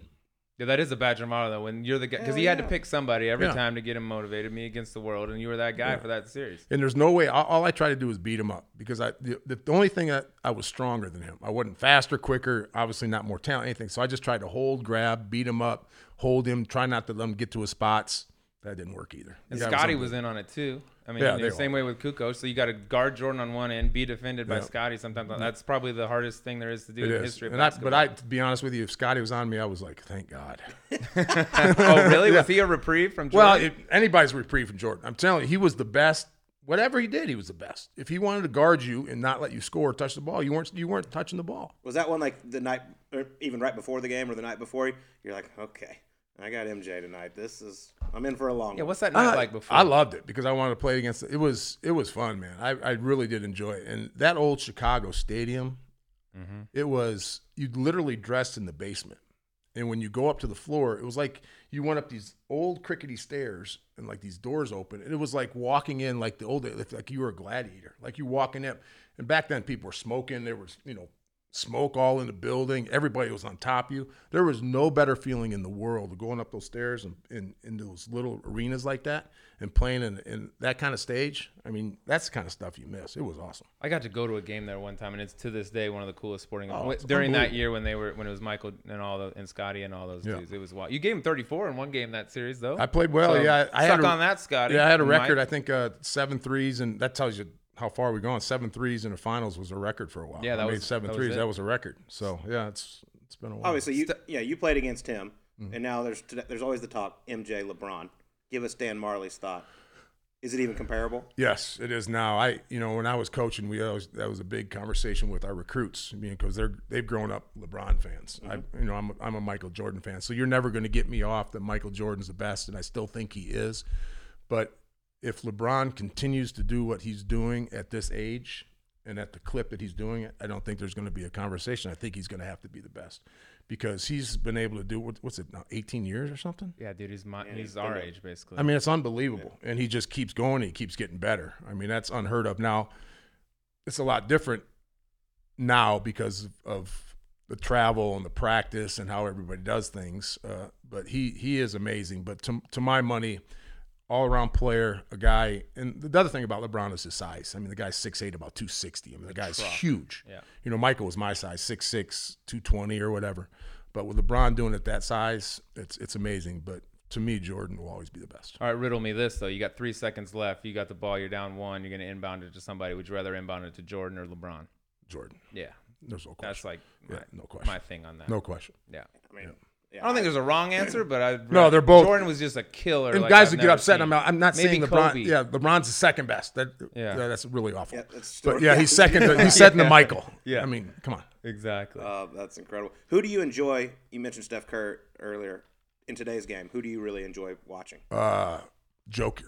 Yeah, that is a badge of honor though. When you're the guy, because he oh, had to pick somebody every Yeah. time to get him motivated. Me against the world, and you were that guy for that series. And there's no way. All, all I try to do is beat him up because I the, the only thing that I was stronger than him. I wasn't faster, quicker. Obviously, not more talent, anything. So I just tried to hold, grab, beat him up, hold him, try not to let him get to his spots. That didn't work either. And The guy Scotty unbelievable. was in on it too. I mean, Yeah, the same way with Kukoc. So you got to guard Jordan on one end, be defended by Yeah. Scotty. Sometimes mm-hmm. that's probably the hardest thing there is to do It in is. history of And I, but I, to be honest with you, if Scotty was on me, I was like, thank God. oh, really? Was he a reprieve from Jordan? Well, if anybody's reprieve from Jordan. I'm telling you, he was the best. Whatever he did, he was the best. If he wanted to guard you and not let you score, or touch the ball, you weren't you weren't touching the ball. Was that one like the night, or even right before the game, or the night before? You're like, okay, I got MJ tonight. This is I'm in for a long. yeah, what's that night I, like before? I loved it because I wanted to play against it. It was it was fun, man. I, I really did enjoy it. And that old Chicago stadium, Mm-hmm. it was you literally dressed in the basement. And when you go up to the floor, it was like you went up these old crickety stairs and like these doors open. And it was like walking in like the old like you were a gladiator. Like you walking up. And back then people were smoking. There was, you know, smoke all in the building. Everybody was on top of you. There was no better feeling in the world going up those stairs and in, in those little arenas like that and playing in, in that kind of stage. I mean, that's the kind of stuff you miss. It was awesome. I got to go to a game there one time, and it's to this day one of the coolest sporting. Oh, during that year when they were when it was Michael and all the and Scotty and all those Yeah. dudes, it was wild. You gave him 34 in one game that series though. I played well. So, yeah, I suck had a, on that, Scotty. Yeah, I had a record. Mike. I think uh, seven threes, and that tells you how far we gone. Seven threes in the finals was a record for a while. Yeah, that I made was- seven that was threes. it. that was a record. So yeah, it's it's been a while. Obviously, you yeah you played against him, Mm-hmm. and now there's there's always the talk MJ LeBron. Give us Dan Majerle's thought. Is it even comparable? Yes, it is now. I, you know, when I was coaching, we always that was a big conversation with our recruits, I mean, because they're they've grown up LeBron fans. I, you know, I'm a, I'm a Michael Jordan fan, so you're never going to get me off that Michael Jordan's the best, and I still think he is. But if LeBron continues to do what he's doing at this age and at the clip that he's doing it, I don't think there's going to be a conversation. I think he's going to have to be the best because he's been able to do what's it now, 18 years or something. Yeah, dude, he's my, he's he's our been age basically. I mean, it's unbelievable, and he just keeps going. He keeps getting better. I mean, that's unheard of. Now, it's a lot different now because of, of the travel and the practice and how everybody does things. Uh, but he he is amazing. But to to my money, all around player, a guy. And the other thing about LeBron is his size. I mean, the guy's 6'8", about two sixty. I mean, the guy's huge. Yeah. You know, Michael was my size, 6'6", 220 or whatever. But with LeBron doing it that size, it's it's amazing. But to me, Jordan will always be the best. All right, riddle me this though. You got three seconds left. You got the ball. You're down one. You're gonna inbound it to somebody. Would you rather inbound it to Jordan or LeBron? Jordan. Yeah, There's no question. that's like my, Yeah, no question. my thing on that. no question. Yeah. I mean, yeah, I don't think there's a wrong answer, but I No, they're both- Jordan was just a killer. And like guys I've would get upset. seen. I'm, I'm not Maybe saying LeBron. Kobe. Yeah, LeBron's the second best. That, Yeah. yeah. that's really awful. Yeah, that's but yeah, he's second. To, he's second to Michael. Yeah. I mean, come on. exactly. Uh, that's incredible. Who do you enjoy? You mentioned Steph Curry earlier. In today's game, who do you really enjoy watching? Uh, Joker,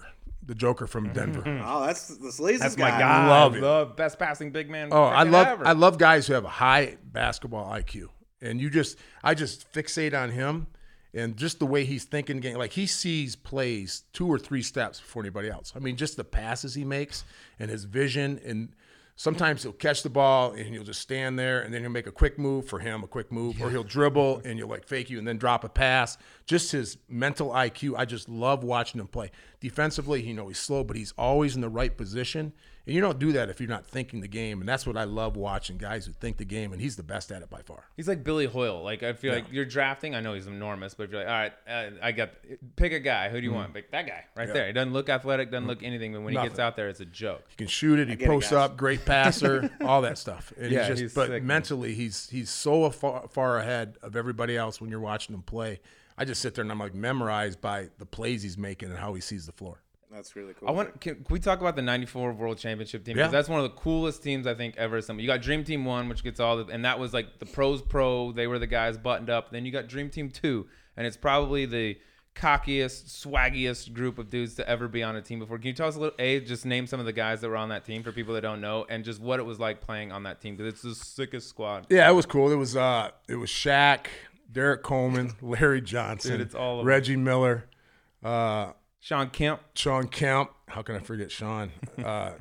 the Joker from Denver. Oh, that's the Sleazy's that's guy. my guy. love it. Love best passing big man. Oh, I love ever. I love guys who have a high basketball IQ, and you just I just fixate on him and just the way he's thinking game. Like he sees plays two or three steps before anybody else. I mean, just the passes he makes and his vision and. Sometimes he'll catch the ball and he'll just stand there and then he'll make a quick move for him, a quick move, or he'll dribble and you'll like fake you and then drop a pass. Just his mental IQ. I just love watching him play. Defensively, you know, he's slow, but he's always in the right position. And you don't do that if you're not thinking the game. And that's what I love watching guys who think the game, and he's the best at it by far. He's like Billy Hoyle. Like I feel like you're drafting. I know he's enormous, but if you're like, all right, uh, I got pick a guy. Who do you want? Pick that guy right there. He doesn't look athletic, doesn't look anything, but when he gets out there, it's a joke. He can shoot it. He get it, posts up, great passer, all that stuff. And Yeah, he's just, he's but sick, man. mentally, he's he's so far, far ahead of everybody else when you're watching him play. I just sit there and I'm like memorized by the plays he's making and how he sees the floor. That's really cool. I want. Can, can we talk about the '94 World Championship team? Yeah. Because that's one of the coolest teams I think ever assembled. You got Dream Team One, which gets all the, and that was like the pros pro. They were the guys buttoned up. Then you got Dream Team Two, and it's probably the cockiest, swaggiest group of dudes to ever be on a team before. Can you tell us a little? A, just name some of the guys that were on that team for people that don't know, and just what it was like playing on that team because it's the sickest squad. Yeah, it was cool. It was uh, it was Shaq, Derrick Coleman, Larry Johnson, Dude, it's all of Reggie Miller, uh, Shawn Kemp, Shawn Kemp. How can I forget Shawn? Uh,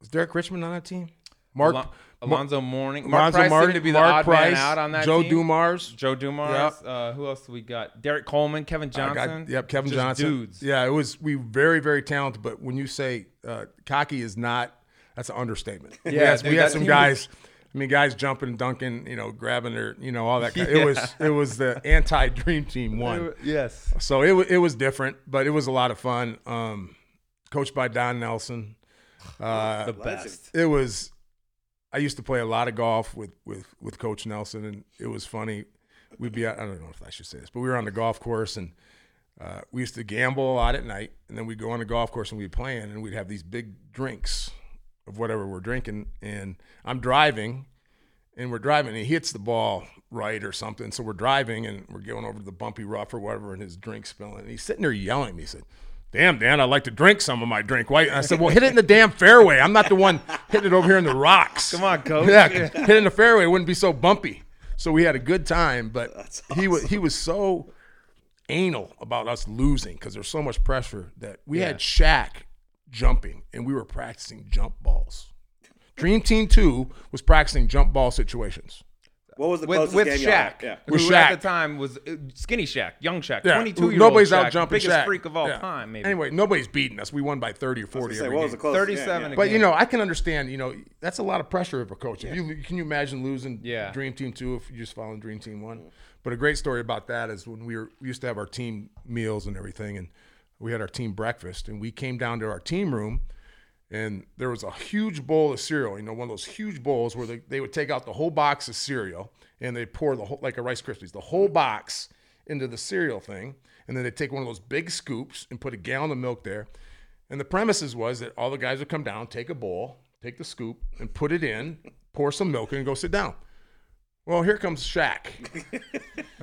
was Derek Richmond on that team? Mark Alon- Alonzo Mourning, Mark Alonzo Price Martin, seemed to be the Mark odd Price, man out on that Joe team. Dumars. Joe Dumars. Uh, who else do we got? Derrick Coleman, Kevin Johnson. got- yep, Kevin Just Johnson. Dudes. Yeah, it was we very very talented. But when you say uh, cocky is not, that's an understatement. we Yeah, had, dude, we had some team guys. I mean, guys jumping, dunking, you know, grabbing their, you know, all that. Kind It was it was the anti Dream Team one. Yes. So it it was different, but it was a lot of fun. Um, coached by Don Nelson. Uh, The best. it was I used to play a lot of golf with with with Coach Nelson, and it was funny. We'd be I don't know if I should say this, but we were on the golf course, and uh, we used to gamble a lot at night, and then we'd go on the golf course and we'd be playing, and we'd have these big drinks of whatever we're drinking, and I'm driving, and we're driving, and he hits the ball right or something, so we're driving, and we're going over to the bumpy rough or whatever, and his drink's spilling, and he's sitting there yelling at me. He said. Damn, Dan, I'd like to drink some of my drink. Why? I said, well, hit it in the damn fairway. I'm not the one hitting it over here in the rocks. Come on, coach. Yeah, hit it in the fairway. It wouldn't be so bumpy. So we had a good time, but That's he was he was so anal about us losing because there's so much pressure that we had Shaq jumping and we were practicing jump balls. Dream Team Two was practicing jump ball situations. What was the With, closest with game y'all had? Shaq, Yeah. who With at the time was uh, skinny Shaq, young Shaq, Yeah, 22 year old nobody's Shaq, out jumping biggest Shaq. freak of all Yeah. time, maybe. Anyway, nobody's beating us. We won by 30 or 40 Say, every what game. was the closest 37 game? Yeah. again. But you know, I can understand. You know, that's a lot of pressure of a coach. If you can you imagine losing Yeah. Dream Team two if you just following Dream Team one. But a great story about that is when we were we used to have our team meals and everything, and we had our team breakfast, and we came down to our team room, and there was a huge bowl of cereal. You know, one of those huge bowls where they, they would take out the whole box of cereal and they pour the whole like a Rice Krispies, the whole box into the cereal thing, and then they take one of those big scoops and put a gallon of milk there. And the premises was that all the guys would come down, take a bowl, take the scoop, and put it in, pour some milk in, and go sit down. Well, here comes Shaq.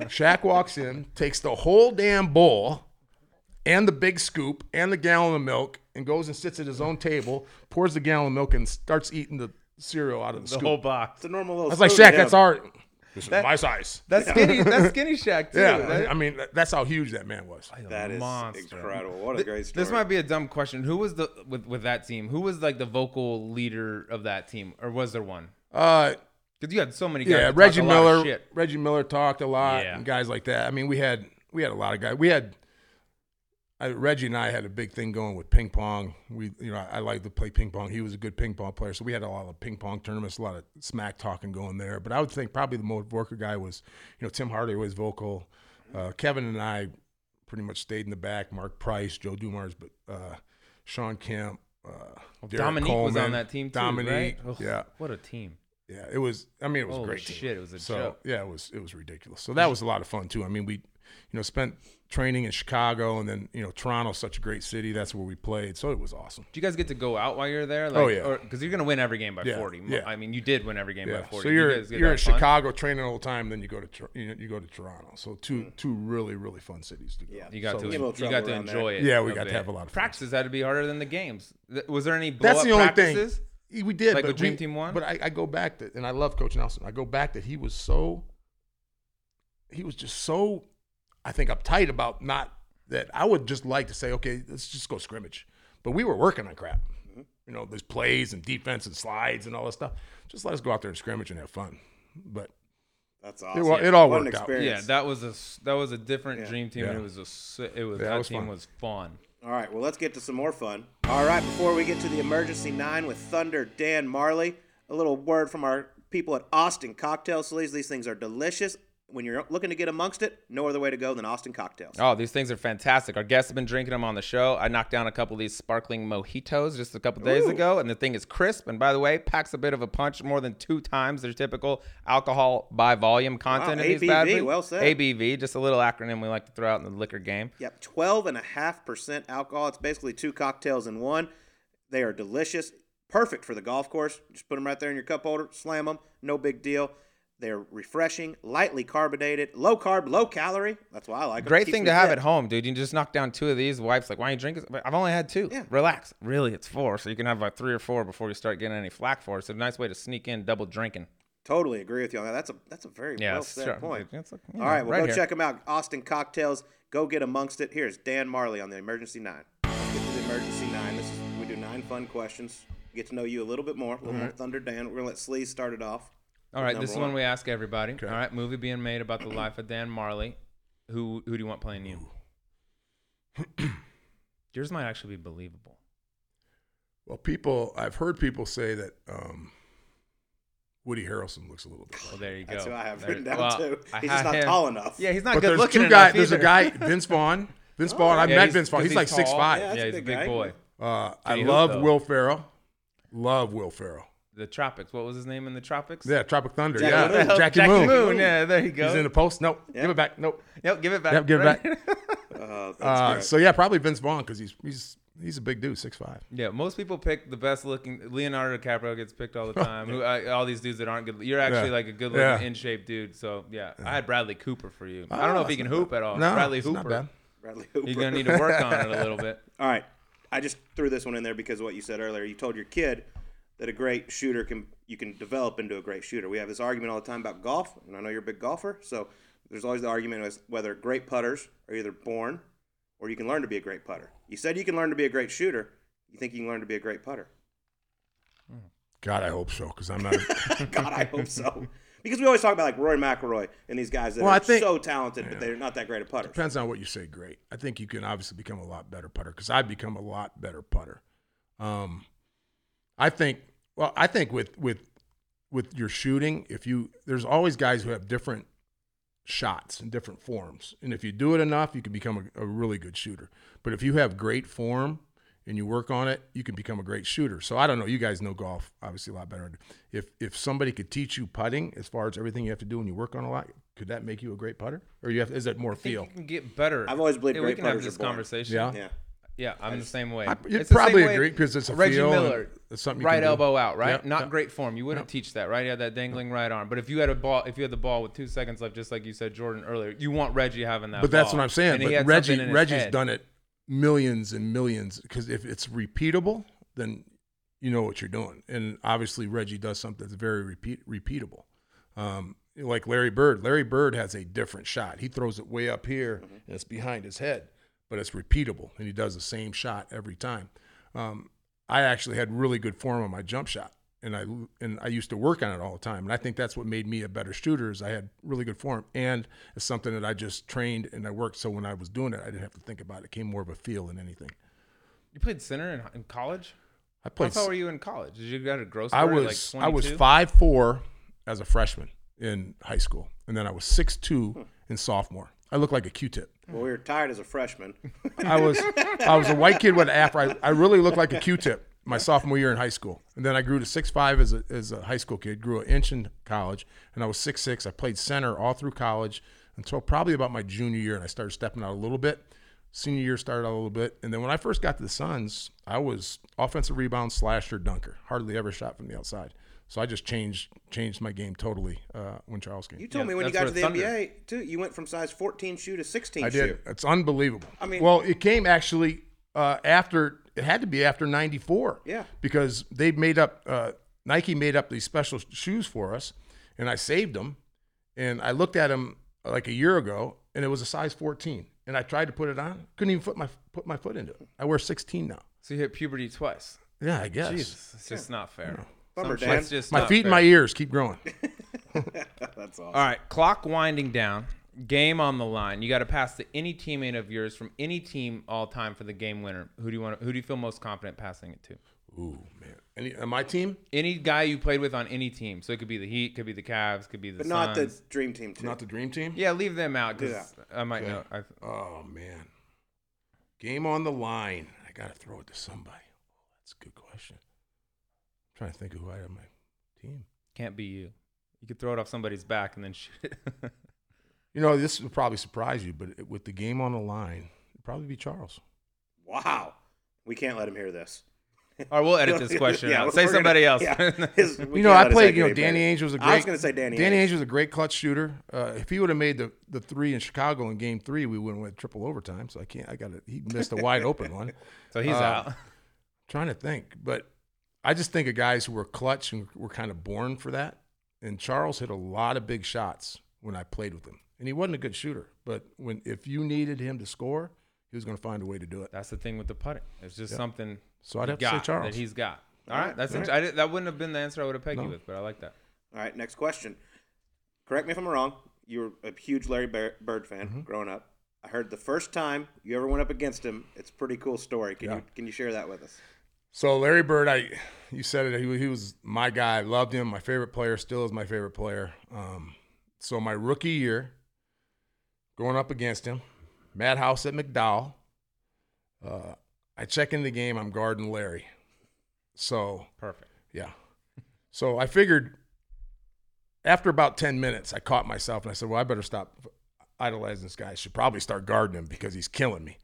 Shaq walks in, takes the whole damn bowl and the big scoop and the gallon of milk and goes and sits at his own table, pours the gallon of milk and starts eating the cereal out of the, the scoop. whole box. It's a normal little. That's like, spoon, Shaq, yeah. that's our. This is That- my size. That's skinny. That's skinny Shaq too. Yeah, That- I mean that's how huge that man was. That is monster. incredible. What a great story. This might be a dumb question. Who was the with with that team? Who was like the vocal leader of that team, or was there one? Uh, Because you had so many guys. yeah, Reggie a lot of Miller. Reggie Miller talked a lot, Yeah. and guys like that. I mean, we had we had a lot of guys. We had I, Reggie and I had a big thing going with ping pong. We, you know, I, I like to play ping pong. He was a good ping pong player, so we had a lot of ping pong tournaments, a lot of smack talking going there. But I would think probably the most vocal guy was, you know, Tim Hardy was vocal. Uh, Kevin and I pretty much stayed in the back. Mark Price, Joe Dumars, but uh, Shawn Kemp. Uh, Derek Dominique was on that team too, Dominique, right? Ugh, yeah, What a team. yeah, it was. I mean, it was Holy great team. shit, it was a so joke. yeah, it was it was ridiculous. So that was a lot of fun too. I mean, we, you know, spent training in Chicago and then you know Toronto's such a great city. That's where we played. So it was awesome. Do you guys get to go out while you're there? Oh, like, Oh, yeah. Because you're gonna win every game by Yeah, 40. yeah. I mean, you did win every game Yeah. by 40. So you you're guys you're in fun? Chicago training all the time. Then you go to you, know, you go to Toronto. So two hmm. two really really fun cities to go. Yeah. You got So- to Get you got to enjoy there. it. Yeah, we a got to have a lot of fun. practices. Had to be harder than the games. Was there any blow That's up the only practices? thing. We did, Like but with Dream we- Team One? But I, I go back to, and I love Coach Nelson. I go back that he was so, he was just so, I think uptight about not that. I would just like to say, okay, let's just go scrimmage, but we were working on crap. Mm-hmm. You know, there's plays and defense and slides and all this stuff. Just let us go out there and scrimmage and have fun. But That's it, awesome. it all What an worked out. experience. Yeah, that was a that was a different Yeah. dream team. Yeah. It was a s- it was Yeah, it that was team fun. was fun. All right, well, let's get to some more fun. All right, before we get to the emergency nine with Thunder Dan Majerle, a little word from our people at Austin Cocktail Sleeves. These things are delicious. When you're looking to get amongst it, no other way to go than Austin Cocktails. Oh, these things are fantastic. Our guests have been drinking them on the show. I knocked down a couple of these sparkling mojitos just a couple days Ooh. ago, and the thing is crisp. And by the way, packs a bit of a punch, more than two times their typical alcohol by volume content in these bad boys. well said. ABV, just a little acronym we like to throw out in the liquor game. Yep, 12.5% alcohol. It's basically two cocktails in one. They are delicious, perfect for the golf course. Just put them right there in your cup holder, slam them, no big deal. They're refreshing, lightly carbonated, low carb, low calorie. That's why I like them. Great thing to have fit. at home, dude. You just knock down two of these. Wife's like, "Why don't you drinking?" it?" I've only had two. Yeah. Relax. Really, it's four, so you can have like three or four before you start getting any flack for it. It's a nice way to sneak in double drinking. Totally agree with you on that. That's a that's a very Yeah, well said sure. point. Like, you All know, right, well, right go here. check them out. Austin Cocktails. Go get amongst it. Here's Dan Majerle on the Emergency Nine. Let's get to the Emergency Nine. This is we do nine fun questions. Get to know you a little bit more. A little more Thunder Dan. We're gonna let Sleaze start it off. All right, this is one. one we ask everybody. All right, movie being made about the life of Dan Majerle. Who who do you want playing you? Yours might actually be believable. Well, people, I've heard people say that um, Woody Harrelson looks a little bit. Well, Like there you go. That's who I have There- written down well, too. I He's just not him- tall enough. Yeah, he's not but good there's looking two guys. enough There's a guy, Vince Vaughn. Vince Vaughn. I've Yeah, met he's- Vince Vaughn. 'cause He's like tall. six five. Yeah, Yeah, he's a big big boy. Uh, I Can he hoop, love though? Will Ferrell. Love Will Ferrell. The Tropics. What was his name in the Tropics? Yeah, Tropic Thunder. Jackie yeah, Moon. Jackie, Jackie Moon. Moon. Yeah, there you go. He's in the post. Nope. Yeah. Give it back. Nope. Yep, give it back. Yep, give it Right. back. Uh, that's Uh, great. so yeah, probably Vince Vaughn because he's he's he's a big dude, six five. Yeah, most people pick the best looking. Leonardo DiCaprio gets picked all the time. Who, I, all these dudes that aren't good. You're actually Yeah. like a good looking, Yeah. in shape dude. So yeah, I had Bradley Cooper for you. I don't know if he that's can hoop bad. at all. No, Bradley it's Hooper. not bad. Bradley Hooper. You're gonna need to work on it a little bit. All right. I just threw this one in there because of what you said earlier. You told your kid that a great shooter can you can develop into a great shooter. We have this argument all the time about golf, and I know you're a big golfer, so there's always the argument as whether great putters are either born or you can learn to be a great putter. You said you can learn to be a great shooter. You think you can learn to be a great putter? God, I hope so because I'm not. A, God, I hope so. Because we always talk about like Rory McIlroy and these guys that Well, are think- so talented, but they're not that great at putters. depends on what you say. Great. I think you can obviously become a lot better putter because I've become a lot better putter. Um, I think. Well, I think with with with your shooting, if you there's always guys who have different shots and different forms, and if you do it enough, you can become a, a really good shooter. But if you have great form and you work on it, you can become a great shooter. So I don't know. You guys know golf obviously a lot better. If if somebody could teach you putting as far as everything you have to do and you work on a lot, could that make you a great putter? Or you have is it more I think feel? you can get better. I've always believed Yeah, great we can have this born. conversation. Yeah. Yeah. Yeah, I'm the same way. I- you'd It's the probably agree way- agree 'cause it's a Reggie feel and Miller, it's something you right can do. elbow out, right? Yep, Not yep. great form. You wouldn't teach that, right? He had that dangling right arm. But if you had a ball, if you had the ball with two seconds left, just like you said, Jordan earlier, you want Reggie having that. But that's what I'm saying. And But Reggie something in his Reggie's head. done it millions and millions because if it's repeatable, then you know what you're doing. And obviously Reggie does something that's very repeat repeatable. Um, like Larry Bird. Larry Bird has a different shot. He throws it way up here Mm-hmm. and it's behind his head, but it's repeatable and he does the same shot every time. Um, I actually had really good form on my jump shot, and I and I used to work on it all the time. And I think that's what made me a better shooter. Is I had really good form, and it's something that I just trained and I worked. So when I was doing it, I didn't have to think about it. It came more of a feel than anything. You played center in, in college. I played. How tall were you in college? Did you go to gross? I was like I was 22? five four as a freshman in high school, and then I was six two in sophomore. I look like a Q-tip. Well, we were tired as a freshman. I was I was a white kid with an afro. I, I really looked like a Q-tip my sophomore year in high school, and then I grew to six five as a as a high school kid. Grew an inch in college, and I was six six. I played center all through college until probably about my junior year, and I started stepping out a little bit. Senior year started out a little bit, and then when I first got to the Suns, I was offensive rebound slasher dunker. Hardly ever shot from the outside. So I just changed changed my game totally uh, when Charles came. You told Yeah, me when you got to the Thunder- NBA too. You went from size 14 shoe to 16 I shoe. did. It's unbelievable. I mean- well, it came actually uh, after. It had to be after '94. Yeah. Because they made up. Uh, Nike made up these special shoes for us, and I saved them. And I looked at them like a year ago, and it was a size 14. And I tried to put it on, couldn't even put my put my foot into it. I wear 16 now. So you hit puberty twice. Yeah, I guess. Jesus, it's just not fair. Bummer, Dan. just My not feet and my ears keep growing. That's awesome. All right, clock winding down. Game on the line. You got to pass to any teammate of yours from any team all time for the game winner. Who do you want? Who do you feel most confident passing it to? Ooh man. Any, uh, my team, Any guy you played with on any team. So it could be the Heat, could be the Cavs, could be the But not the dream team too. not the dream team. Yeah, leave them out because Yeah. I might know. I, Oh man, game on the line. I gotta throw it to somebody. That's a good question. I'm trying to think of who I have on my team. can't be you. You could throw it off somebody's back and then shoot it. You know, this will probably surprise you, but it- with the game on the line, it'd probably be Charles. Wow. We can't let him hear this. or we'll edit this question Yeah, out. we're Say gonna- somebody else. yeah. His- you know, I played. You know, Danny better. Ainge was a great. I was going to say Danny. Danny Ainge. Ainge was a great clutch shooter. Uh, if he would have made the, the three in Chicago in Game Three, we would have went triple overtime. So I can't. I got it. He missed a wide open one. so he's Uh, out. trying to think, but I just think of guys who were clutch and were kind of born for that. And Charles hit a lot of big shots when I played with him, and he wasn't a good shooter. But when if you needed him to score, he was going to find a way to do it. That's the thing with the putting. It's just something So I'd he have to say got Charles. that he's got. All right, that's All int- I did, that wouldn't have been the answer I would have pegged you with, but I like that. All right, next question. Correct me if I'm wrong. You were a huge Larry Bird fan Mm-hmm. growing up. I heard the first time you ever went up against him. It's a pretty cool story. Can you can you share that with us? So Larry Bird, I you said it. He, he was my guy. I loved him. My favorite player. Still is my favorite player. Um, so my rookie year, going up against him, Madhouse at McDowell. Uh, I check in the game. I'm guarding Larry. So Perfect. yeah. So I figured after about 10 minutes, I caught myself and I said, well, I better stop idolizing this guy. I should probably start guarding him because he's killing me.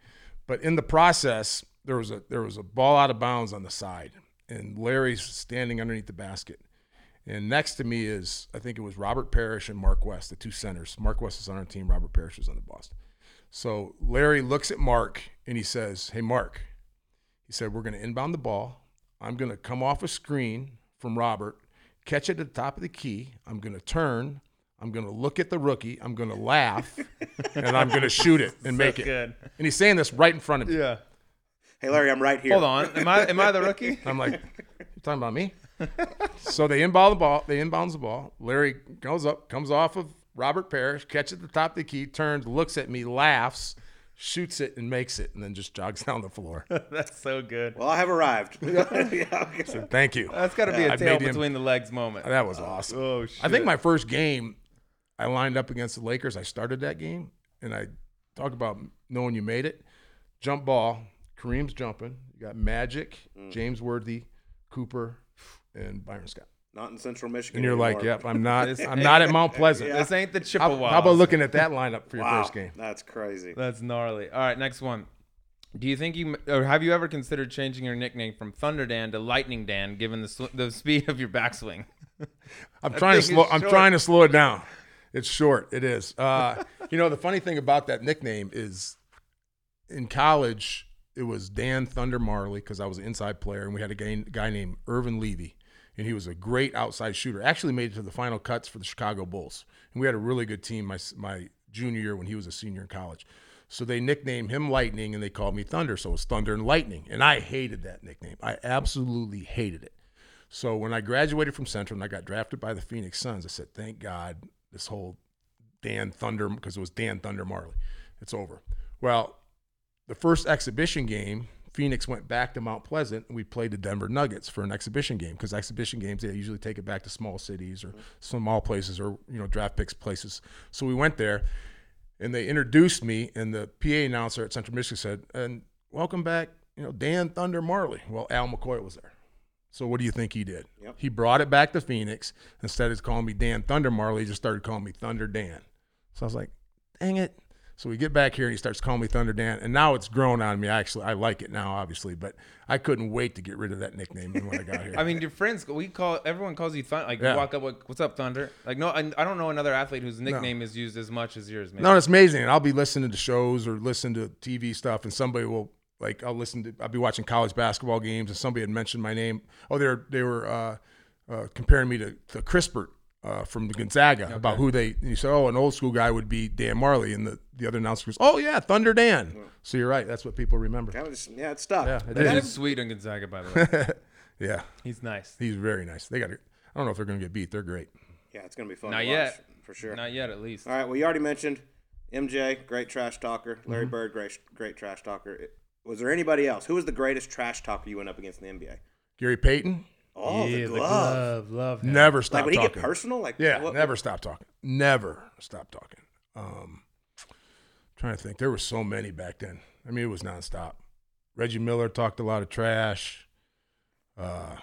But in the process, there was a there was a ball out of bounds on the side, and Larry's standing underneath the basket. And next to me is I think it was Robert Parish and Mark West, the two centers. Mark West is on our team. Robert Parish is on the Boston. So Larry looks at Mark and he says, "Hey, Mark," he said, "We're going to inbound the ball. I'm going to come off a screen from Robert, catch it at the top of the key. I'm going to turn. I'm going to look at the rookie. I'm going to laugh, and I'm going to shoot it and make it." good. And he's saying this right in front of me. Yeah. Hey Larry, I'm right here. Hold on. Am I am I the rookie? I'm like, you're talking about me? so they inbound the ball. They inbounds the ball. Larry goes up, comes off of Robert Parish, catches the top of the key, turns, looks at me, laughs, shoots it, and makes it, and then just jogs down the floor. That's so good. Well, I have arrived. yeah, okay. So thank you. That's got to be a I tail made him- between the legs moment. That was awesome. Oh shit. I think my first game, I lined up against the Lakers. I started that game, and I talk about knowing you made it. Jump ball, Kareem's jumping. You got Magic, James Worthy, Cooper, and Byron Scott. Not in Central Michigan. And you're like, "Yep, I'm not. I'm not at Mount Pleasant." this ain't the How, Chippewa. how about looking at that lineup for your Wow, first game? that's crazy. That's gnarly. All right, next one. Do you think you or have you ever considered changing your nickname from Thunder Dan to Lightning Dan, given the sw- the speed of your backswing? I'm trying to slow. I'm short. trying to slow it down. It's short. It is. Uh, you know, the funny thing about that nickname is, in college, it was Dan Thunder Majerle because I was an inside player, and we had a guy, guy named Irvin Levy, and he was a great outside shooter. Actually, made it to the final cuts for the Chicago Bulls, and we had a really good team my my junior year when he was a senior in college. So they nicknamed him Lightning, and they called me Thunder. So it was Thunder and Lightning, and I hated that nickname. I absolutely hated it. So when I graduated from Central and I got drafted by the Phoenix Suns, I said, "Thank God this whole Dan Thunder because it was Dan Thunder Majerle. It's over." Well, the first exhibition game, Phoenix went back to Mount Pleasant and we played the Denver Nuggets for an exhibition game because exhibition games they usually take it back to small cities or small places or you know draft picks places. So we went there and they introduced me and the PA announcer at Central Michigan said, "And welcome back, you know, Dan Thunder Majerle." Well, Al McCoy was there. So what do you think he did? Yep. He brought it back to Phoenix. Instead of calling me Dan Thunder Majerle, he just started calling me Thunder Dan. So I was like, dang it. So we get back here and he starts calling me Thunder Dan. And now it's grown on me. Actually, I like it now, obviously, but I couldn't wait to get rid of that nickname when I got here. I mean, your friends, we call everyone calls you Thunder. Like Yeah. you walk up, like, "What's up, Thunder?" Like no, I, I don't know another athlete whose nickname is used as much as yours, man. No, it's amazing. And I'll be listening to shows or listen to TV stuff, and somebody will like I'll listen to I'll be watching college basketball games, and somebody had mentioned my name. Oh, they're they were uh, uh, comparing me to to Kispert uh, from Gonzaga about who they. And you said, oh, an old school guy would be Dan Majerle, and the the other announcer goes, oh yeah, Thunder Dan. So you're right. That's what people remember. That was, yeah, it's tough. Yeah, it That is. is sweet on Gonzaga, by the way. Yeah, He's nice. he's very nice. They got. I don't know if they're going to get beat. They're great. Yeah, it's gonna be fun. Not to yet. watch, for sure. Not yet, at least. All right. Well, you already mentioned MJ, great trash talker. Mm-hmm. Larry Bird, great, great trash talker. It- Was there anybody else? Who was the greatest trash talker you went up against in the NBA? Gary Payton Oh, the glove. love him. never Like stopped when he talking. get personal, like Yeah, what- never stop talking. Never stop talking. Um, trying to think, there were so many back then. I mean, it was nonstop. Reggie Miller talked a lot of trash. Uh,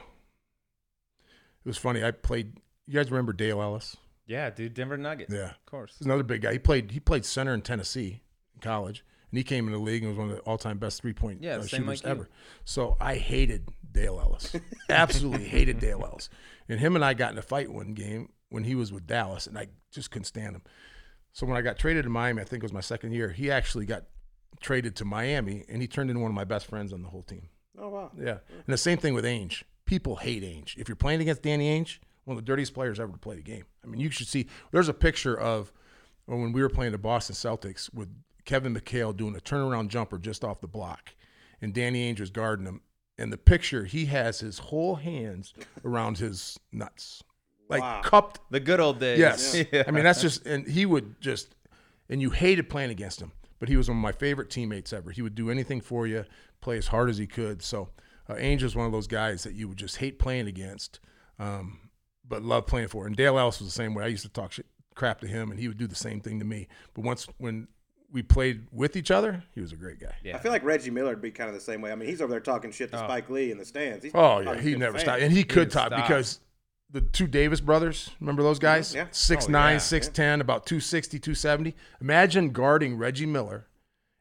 it was funny. I played. You guys remember Dale Ellis? Yeah, dude, Denver Nuggets. Yeah. of course. He's another big guy. He played. He played center in Tennessee in college, and he came in the league and was one of the all-time best three-point Yeah, uh, shooters like ever. So I hated Dale Ellis. Absolutely hated Dale Ellis. And him and I got in a fight one game when he was with Dallas, and I just couldn't stand him. So when I got traded to Miami, I think it was my second year. He actually got traded to Miami, and he turned into one of my best friends on the whole team. Oh wow. Yeah. And the same thing with Ainge. People hate Ainge. If you're playing against Danny Ainge, one of the dirtiest players ever to play the game. I mean, you should see. There's a picture of when we were playing the Boston Celtics with Kevin McHale doing a turnaround jumper just off the block, and Danny Ainge was guarding him. And the picture, he has his whole hands around his nuts, like Wow. cupped The good old days. Yes. Yeah. I mean, that's just, and he would just, and you hated playing against him, but he was one of my favorite teammates ever. He would do anything for you, play as hard as he could. So, uh, Ainge is one of those guys that you would just hate playing against, um, but love playing for. And Dale Ellis was the same way. I used to talk shit, crap to him, and he would do the same thing to me. But once, when we played with each other, he was a great guy. Yeah. I feel like Reggie Miller would be kind of the same way. I mean, he's over there talking shit to oh. Spike Lee in the stands. He's Oh yeah, he never fan. stopped, and he could didn't stop. because the two Davis brothers, remember those guys? Yeah. Six Oh, nine, yeah. six ten, about 260, 270. Imagine guarding Reggie Miller,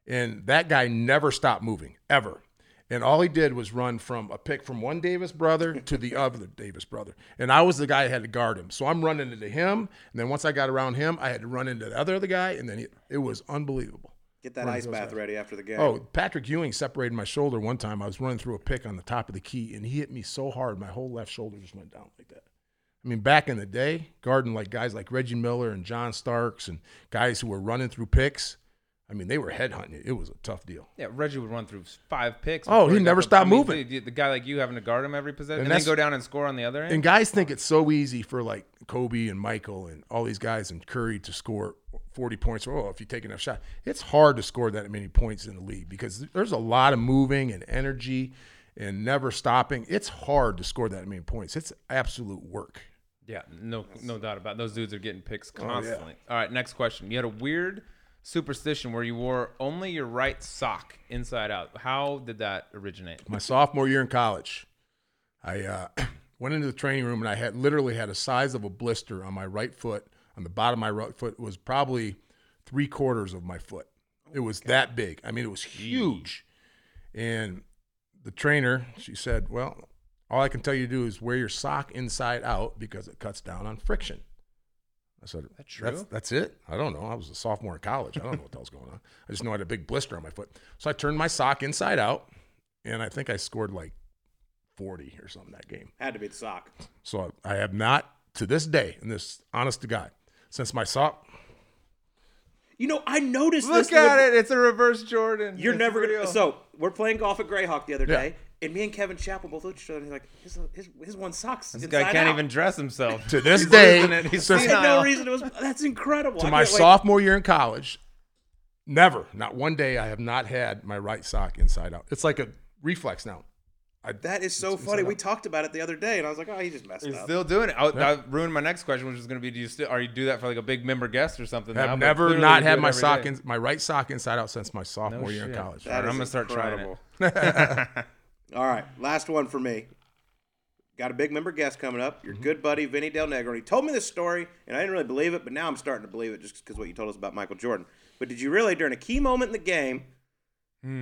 and that guy never stopped moving ever. And all he did was run from a pick from one Davis brother to the other Davis brother. And I was the guy that had to guard him. So I'm running into him. And then once I got around him, I had to run into the other, other guy. And then it, it was unbelievable. Get that ice bath ready after the game. Oh, Patrick Ewing separated my shoulder one time. I was running through a pick on the top of the key, and he hit me so hard, my whole left shoulder just went down like that. I mean, back in the day, guarding like guys like Reggie Miller and John Starks and guys who were running through picks, I mean, they were headhunting it. It was a tough deal. Yeah, Reggie would run through five picks. Oh, he never stopped I mean, moving. The guy like you having to guard him every possession, And and, then go down and score on the other end. And guys think it's so easy for like Kobe and Michael and all these guys and Curry to score 40 points. Oh, if you take enough shot, it's hard to score that many points in the league because there's a lot of moving and energy and never stopping. It's hard to score that many points. It's absolute work. yeah, no, no doubt about it. those dudes are getting picks Oh, yeah. constantly. All right, next question. You had a weird superstition where you wore only your right sock inside out. How did that originate? my sophomore year in college, I uh, went into the training room and I had literally had a size of a blister on my right foot. On the bottom of my right foot It was probably three quarters of my foot. It was that big. I mean, it was huge. And the trainer, she said, "Well, all I can tell you to do is wear your sock inside out because it cuts down on friction." I said, That true? That's, that's it. I don't know. I was a sophomore in college. I don't know what the hell's going on. I just know I had a big blister on my foot. So I turned my sock inside out, and I think I scored like 40 or something that game. Had to be the sock. So I have not to this day, and this honest to God, since my sock. You know, I noticed Look this. at with- it. It's a reverse Jordan. You're It's never gonna. So we're playing golf at Grayhawk the other Yeah. day, and me and Kevin Chappell both looked at each other and he's like, his his, his one sucks. this guy can't even dress himself. To this He's day, losing it. He's since- had no reason. It was that's incredible. to I my can't wait. sophomore year in college, never, not one day, I have not had my right sock inside out. It's like a reflex now. I, That is so funny. We talked about it the other day, and I was like, oh, he just messed He's up. still doing it. I, that ruined my next question, which is going to be: Do you still are you do that for like a big member guest or something? now? have But never clearly not had my sock in, my right sock inside out since my sophomore No year in college. That I'm gonna start trying it. All right, last one for me. Got a big member guest coming up. Mm-hmm. Your good buddy Vinny Del Negro. He told me this story, and I didn't really believe it, but now I'm starting to believe it just because what you told us about Michael Jordan. But did you really, during a key moment in the game,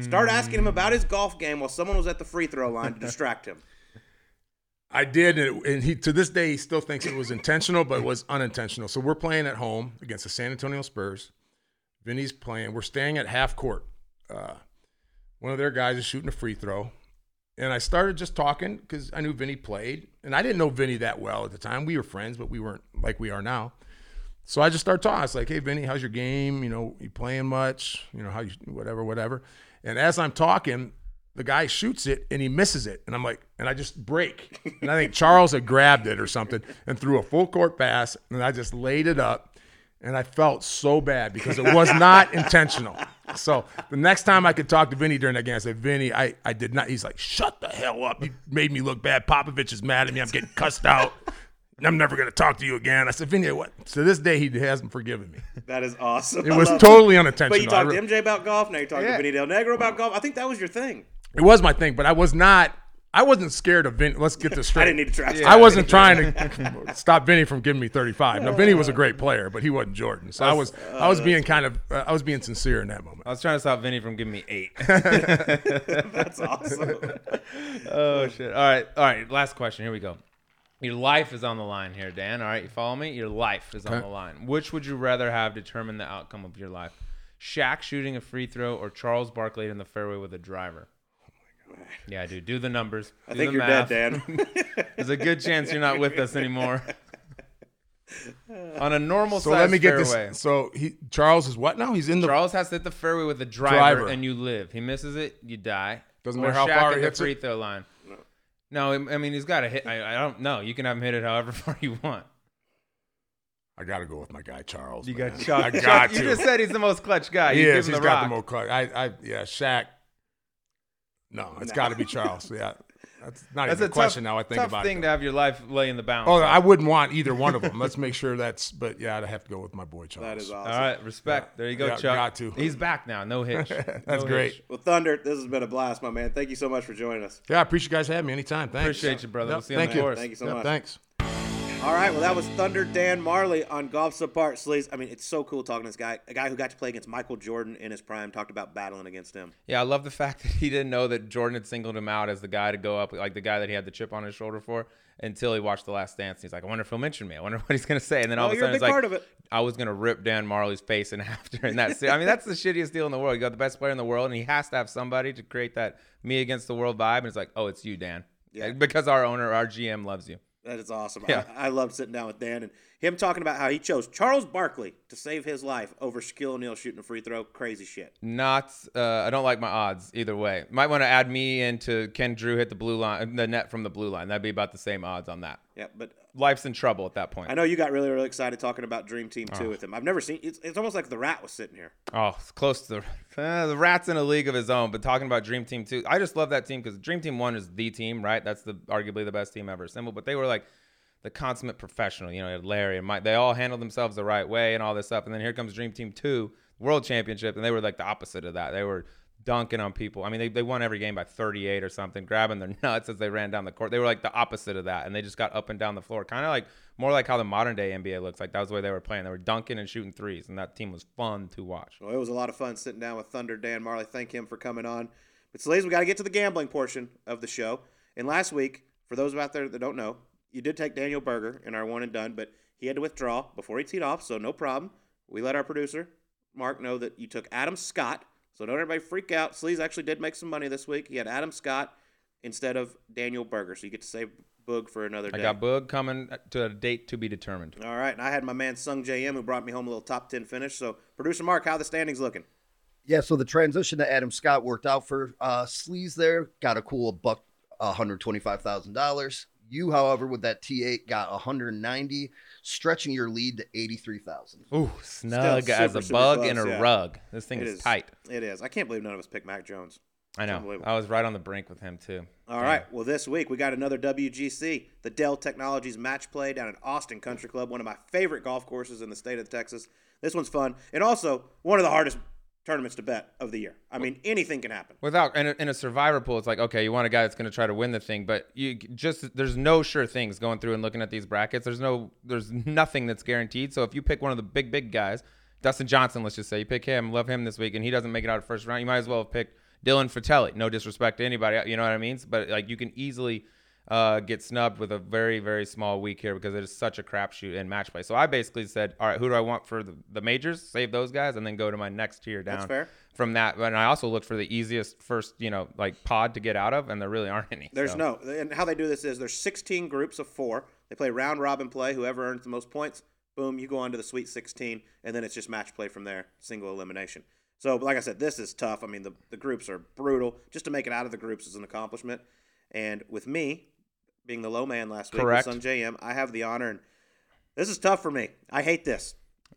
start asking him about his golf game while someone was at the free throw line to distract him? I did, and, it- and he to this day he still thinks it was intentional, but it was unintentional. So we're playing at home against the San Antonio Spurs. Vinny's playing. We're staying at half court. Uh, one of their guys is shooting a free throw, and I started just talking because I knew Vinny played, and I didn't know Vinny that well at the time. We were friends, but we weren't like we are now. So I just started talking. I was like, "Hey, Vinny, how's your game? You know, you playing much? You know, how you whatever, whatever." And as I'm talking, the guy shoots it and he misses it, and I'm like, and I just break. And I think Charles had grabbed it or something and threw a full court pass, and I just laid it up, and I felt so bad because it was not intentional. So the next time I could talk to Vinny during that game, I said, Vinny, I, I did not. He's like, shut the hell up. You made me look bad. Popovich is mad at me. I'm getting cussed out. I'm never going to talk to you again. I said, Vinny, what? To this day, he hasn't forgiven me. That is awesome. It I was totally But unintentional. But you talked to MJ about golf. Now you're talking Yeah. to Vinny Del Negro about golf. I think that was your thing. It was my thing, but I was not. I wasn't scared of Vinny. Let's get this straight. I didn't need to trash. I wasn't trying to stop Vinny from giving me 35. Now Vinny was a great player, but he wasn't Jordan. So I was I was being kind of uh, I was being sincere in that moment. I was trying to stop Vinny from giving me eight. That's awesome. oh shit! All right, all right. Last question. Here we go. Your life is on the line here, Dan. All right, you follow me? Your life is on the line. Which would you rather have determine the outcome of your life? Shaq shooting a free throw or Charles Barkley in the fairway with a driver? Yeah, dude. Do the numbers. I Do think the you're math. dead, Dan. There's a good chance you're not with us anymore. On a normal So size let me get fairway, this. So he Charles is what now? He's in the Charles has to hit the fairway with a driver, Driver. and you live. He misses it, you die. Doesn't Or matter how Shaq far at he the hits it? free throw line. No, I I mean he's got to hit. I, I don't know. You can have him hit it however far you want. I got to go with my guy Charles. You man. got Chuck. I Chuck, got You just said he's the most clutch guy. he You is. give He's the got rock. the most. cut. I, I, yeah, Shaq. No, it's got to be Charles. Yeah, that's not That's even a a question. tough, now I think tough about thing it. to have your life lay in the balance. Oh, I wouldn't want either one of them. Let's make sure that's. But yeah, I'd have to go with my boy Charles. That is awesome. All right, respect. There you go, Yeah, Chuck. got to. He's back now. No hitch. That's No great. hitch. Well, Thunder, this has been a blast, my man. Thank you so much for joining us. Yeah, I appreciate you guys having me anytime. Thanks. Appreciate you, brother. Yep, We'll see you on thank the you. course. Thank you so Yep, much. Thanks. All right, well, that was Thunder Dan Majerle on Golf Subpar Sleaze. I mean, it's so cool talking to this guy, a guy who got to play against Michael Jordan in his prime, talked about battling against him. Yeah, I love the fact that he didn't know that Jordan had singled him out as the guy to go up, like the guy that he had the chip on his shoulder for, until he watched The Last Dance. He's like, I wonder if he'll mention me. I wonder what he's gonna say. And then all Oh, of a you're a sudden, it's like. I was gonna rip Dan Majerle's face in half during that. I mean, that's the shittiest deal in the world. You got the best player in the world, and he has to have somebody to create that me against the world vibe. And it's like, oh, it's you, Dan, Yeah. because our owner, our GM, loves you. That is awesome. Yeah. I, I loved sitting down with Dan and him talking about how he chose Charles Barkley to save his life over Shaquille O'Neal shooting a free throw. Crazy shit. Not, uh, I don't like my odds either way. Might want to add me into Ken Drew hit the blue line, the net from the blue line. That'd be about the same odds on that. Yeah, but Life's in trouble at that point. I know you got really, really excited talking about Dream Team Oh. 2 with him. I've never seen it's, it's almost like the rat was sitting here. Oh, it's close to the uh, the Rats in a league of his own. But talking about Dream Team two, I just love that team because Dream Team one is the team, right? That's the arguably the best team ever assembled. But they were like the consummate professional. You know, Larry and Mike. They all handled themselves the right way and all this stuff. And then here comes Dream Team two, World Championship, and they were like the opposite of that. They were dunking on people. I mean, they, they won every game by 38 or something, grabbing their nuts as they ran down the court. They were like the opposite of that, and they just got up and down the floor, kind of like more like how the modern day NBA looks like. That was the way they were playing. They were dunking and shooting threes, and that team was fun to watch. Well, it was a lot of fun sitting down with Thunder Dan Majerle. Thank him for coming on. But Sleaze, we got to get to the gambling portion of the show. And last week, for those out there that don't know, you did take Daniel Berger in our one and done, but he had to withdraw before he teed off, so no problem. We let our producer Mark know that you took Adam Scott. So don't everybody freak out. Sleaze actually did make some money this week. He had Adam Scott instead of Daniel Berger. So you get to save Boog for another day. I got Boog coming to a date to be determined. All right. And I had my man Sungjae Im who brought me home a little top 10 finish. So, producer Mark, how the standings looking? Yeah, so the transition to Adam Scott worked out for uh, Sleaze there. Got a cool buck, uh, $125,000. You, however, with that T8, got 190, stretching your lead to 83,000. Ooh, snug Still as super, a bug close, in a yeah. rug. This thing is tight. It is. I can't believe none of us picked Matt Jones. I know. I was right on the brink with him too. All right. Well, this week we got another WGC, the Dell Technologies Match Play down at Austin Country Club, one of my favorite golf courses in the state of Texas. This one's fun, and also one of the hardest tournaments to bet of the year. I mean, anything can happen. Without in a, in a survivor pool, it's like okay, you want a guy that's going to try to win the thing, but you just there's no sure things going through and looking at these brackets. There's no there's nothing that's guaranteed. So if you pick one of the big big guys, Dustin Johnson, let's just say you pick him, love him this week, and he doesn't make it out of first round, you might as well have picked Dylan Frittelli. No disrespect to anybody, you know what I mean? But like you can easily uh, get snubbed with a very very small week here because it is such a crapshoot in match play. So I basically said, all right, who do I want for the, the majors? Save those guys, and then go to my next tier down That's fair. from that. And I also looked for the easiest first, you know, like pod to get out of, and there really aren't any. There's so. no, and how they do this is there's 16 groups of four. They play round robin play. Whoever earns the most points, boom, you go on to the Sweet 16, and then it's just match play from there, single elimination. So, like I said, this is tough. I mean, the, the groups are brutal. Just to make it out of the groups is an accomplishment. And with me being the low man last week Correct. with Sungjae Im, I have the honor, and this is tough for me. I hate this.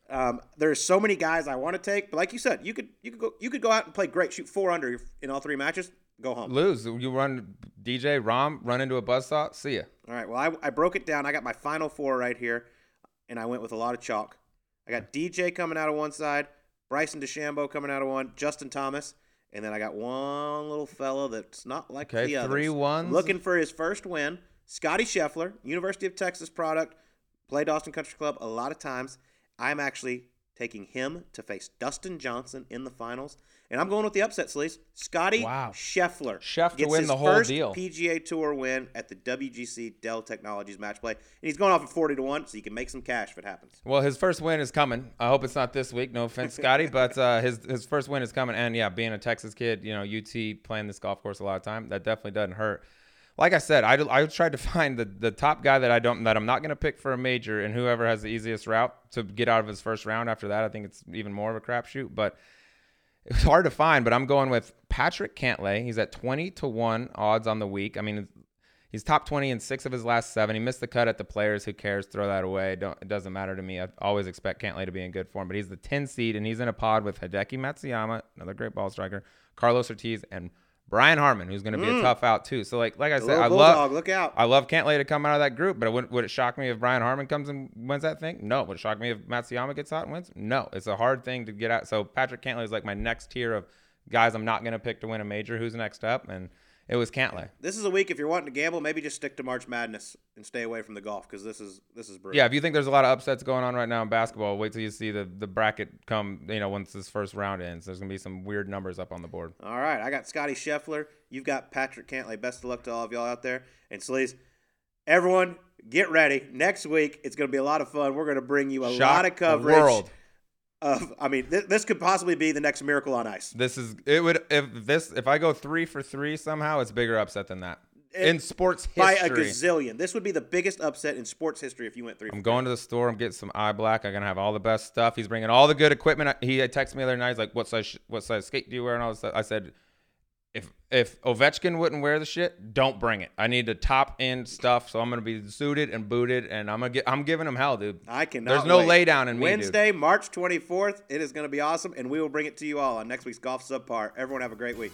Um, there's so many guys I want to take, but like you said, you could you could go you could go out and play great, shoot four under in all three matches, go home. lose. You run DJ Rom, run into a buzzsaw. See ya. All right. Well, I, I broke it down. I got my final four right here, and I went with a lot of chalk. I got DJ coming out of one side, Bryson DeChambeau coming out of one, Justin Thomas, and then I got one little fella that's not like Okay, the others. three ones. Looking for his first win. Scotty Scheffler, University of Texas product, played Austin Country Club a lot of times. I'm actually taking him to face Dustin Johnson in the finals. And I'm going with the upset, Sleaze. Scotty Wow. Scheffler. Schef to gets win his the whole first deal. PGA Tour win at the WGC Dell Technologies match play. And he's going off at 40 to 1, so you can make some cash if it happens. Well, his first win is coming. I hope it's not this week. No offense, Scotty, but uh, his his first win is coming. And yeah, being a Texas kid, you know, UT playing this golf course a lot of time, that definitely doesn't hurt. Like I said, I, I tried to find the, the top guy that I don't that I'm not going to pick for a major, and whoever has the easiest route to get out of his first round. After that, I think it's even more of a crapshoot. But it's hard to find. But I'm going with Patrick Cantlay. He's at 20 to one odds on the week. I mean, He's top 20 in six of his last seven. He missed the cut at the players. Who cares? Throw that away. Don't, it doesn't matter to me. I always expect Cantlay to be in good form. But he's the 10 seed, and he's in a pod with Hideki Matsuyama, another great ball striker, Carlos Ortiz, and Brian Harman, who's going to be a mm. tough out too. So like like I said, I bulldog, love look out. I love Cantlay to come out of that group. But it wouldn't, would it shock me if Brian Harman comes and wins that thing? No. Would it shock me if Matsuyama gets out and wins? No. It's a hard thing to get out. So Patrick Cantlay is like my next tier of guys I'm not going to pick to win a major. Who's next up? And it was Cantlay. This is a week if you're wanting to gamble, maybe just stick to March Madness and stay away from the golf because this is this is brutal. Yeah, if you think there's a lot of upsets going on right now in basketball, wait till you see the, the bracket come, you know, once this first round ends. There's going to be some weird numbers up on the board. All right, I got Scotty Scheffler. You've got Patrick Cantlay. Best of luck to all of y'all out there. And Sleaze, everyone, get ready. Next week, it's going to be a lot of fun. We're going to bring you a Shock lot of the coverage world. Of. I mean, th- this could possibly be the next Miracle on Ice. This is it would if this if I go 3 for 3 somehow, it's bigger upset than that. in sports By a gazillion. This would be the biggest upset in sports history if you went three. I'm going to the store. I'm getting some eye black. I'm gonna have all the best stuff. He's bringing all the good equipment. He texted me the other night. He's like, "What size? What size skate do you wear?" And all this stuff. I said, "If if Ovechkin wouldn't wear the shit, don't bring it. I need the top end stuff. So I'm gonna be suited and booted, and I'm gonna get. I'm giving him hell, dude. I cannot. There's no wait. lay down in me, dude. Wednesday, March 24th. It is going to be awesome, and we will bring it to you all on next week's Golf Subpar. Everyone have a great week.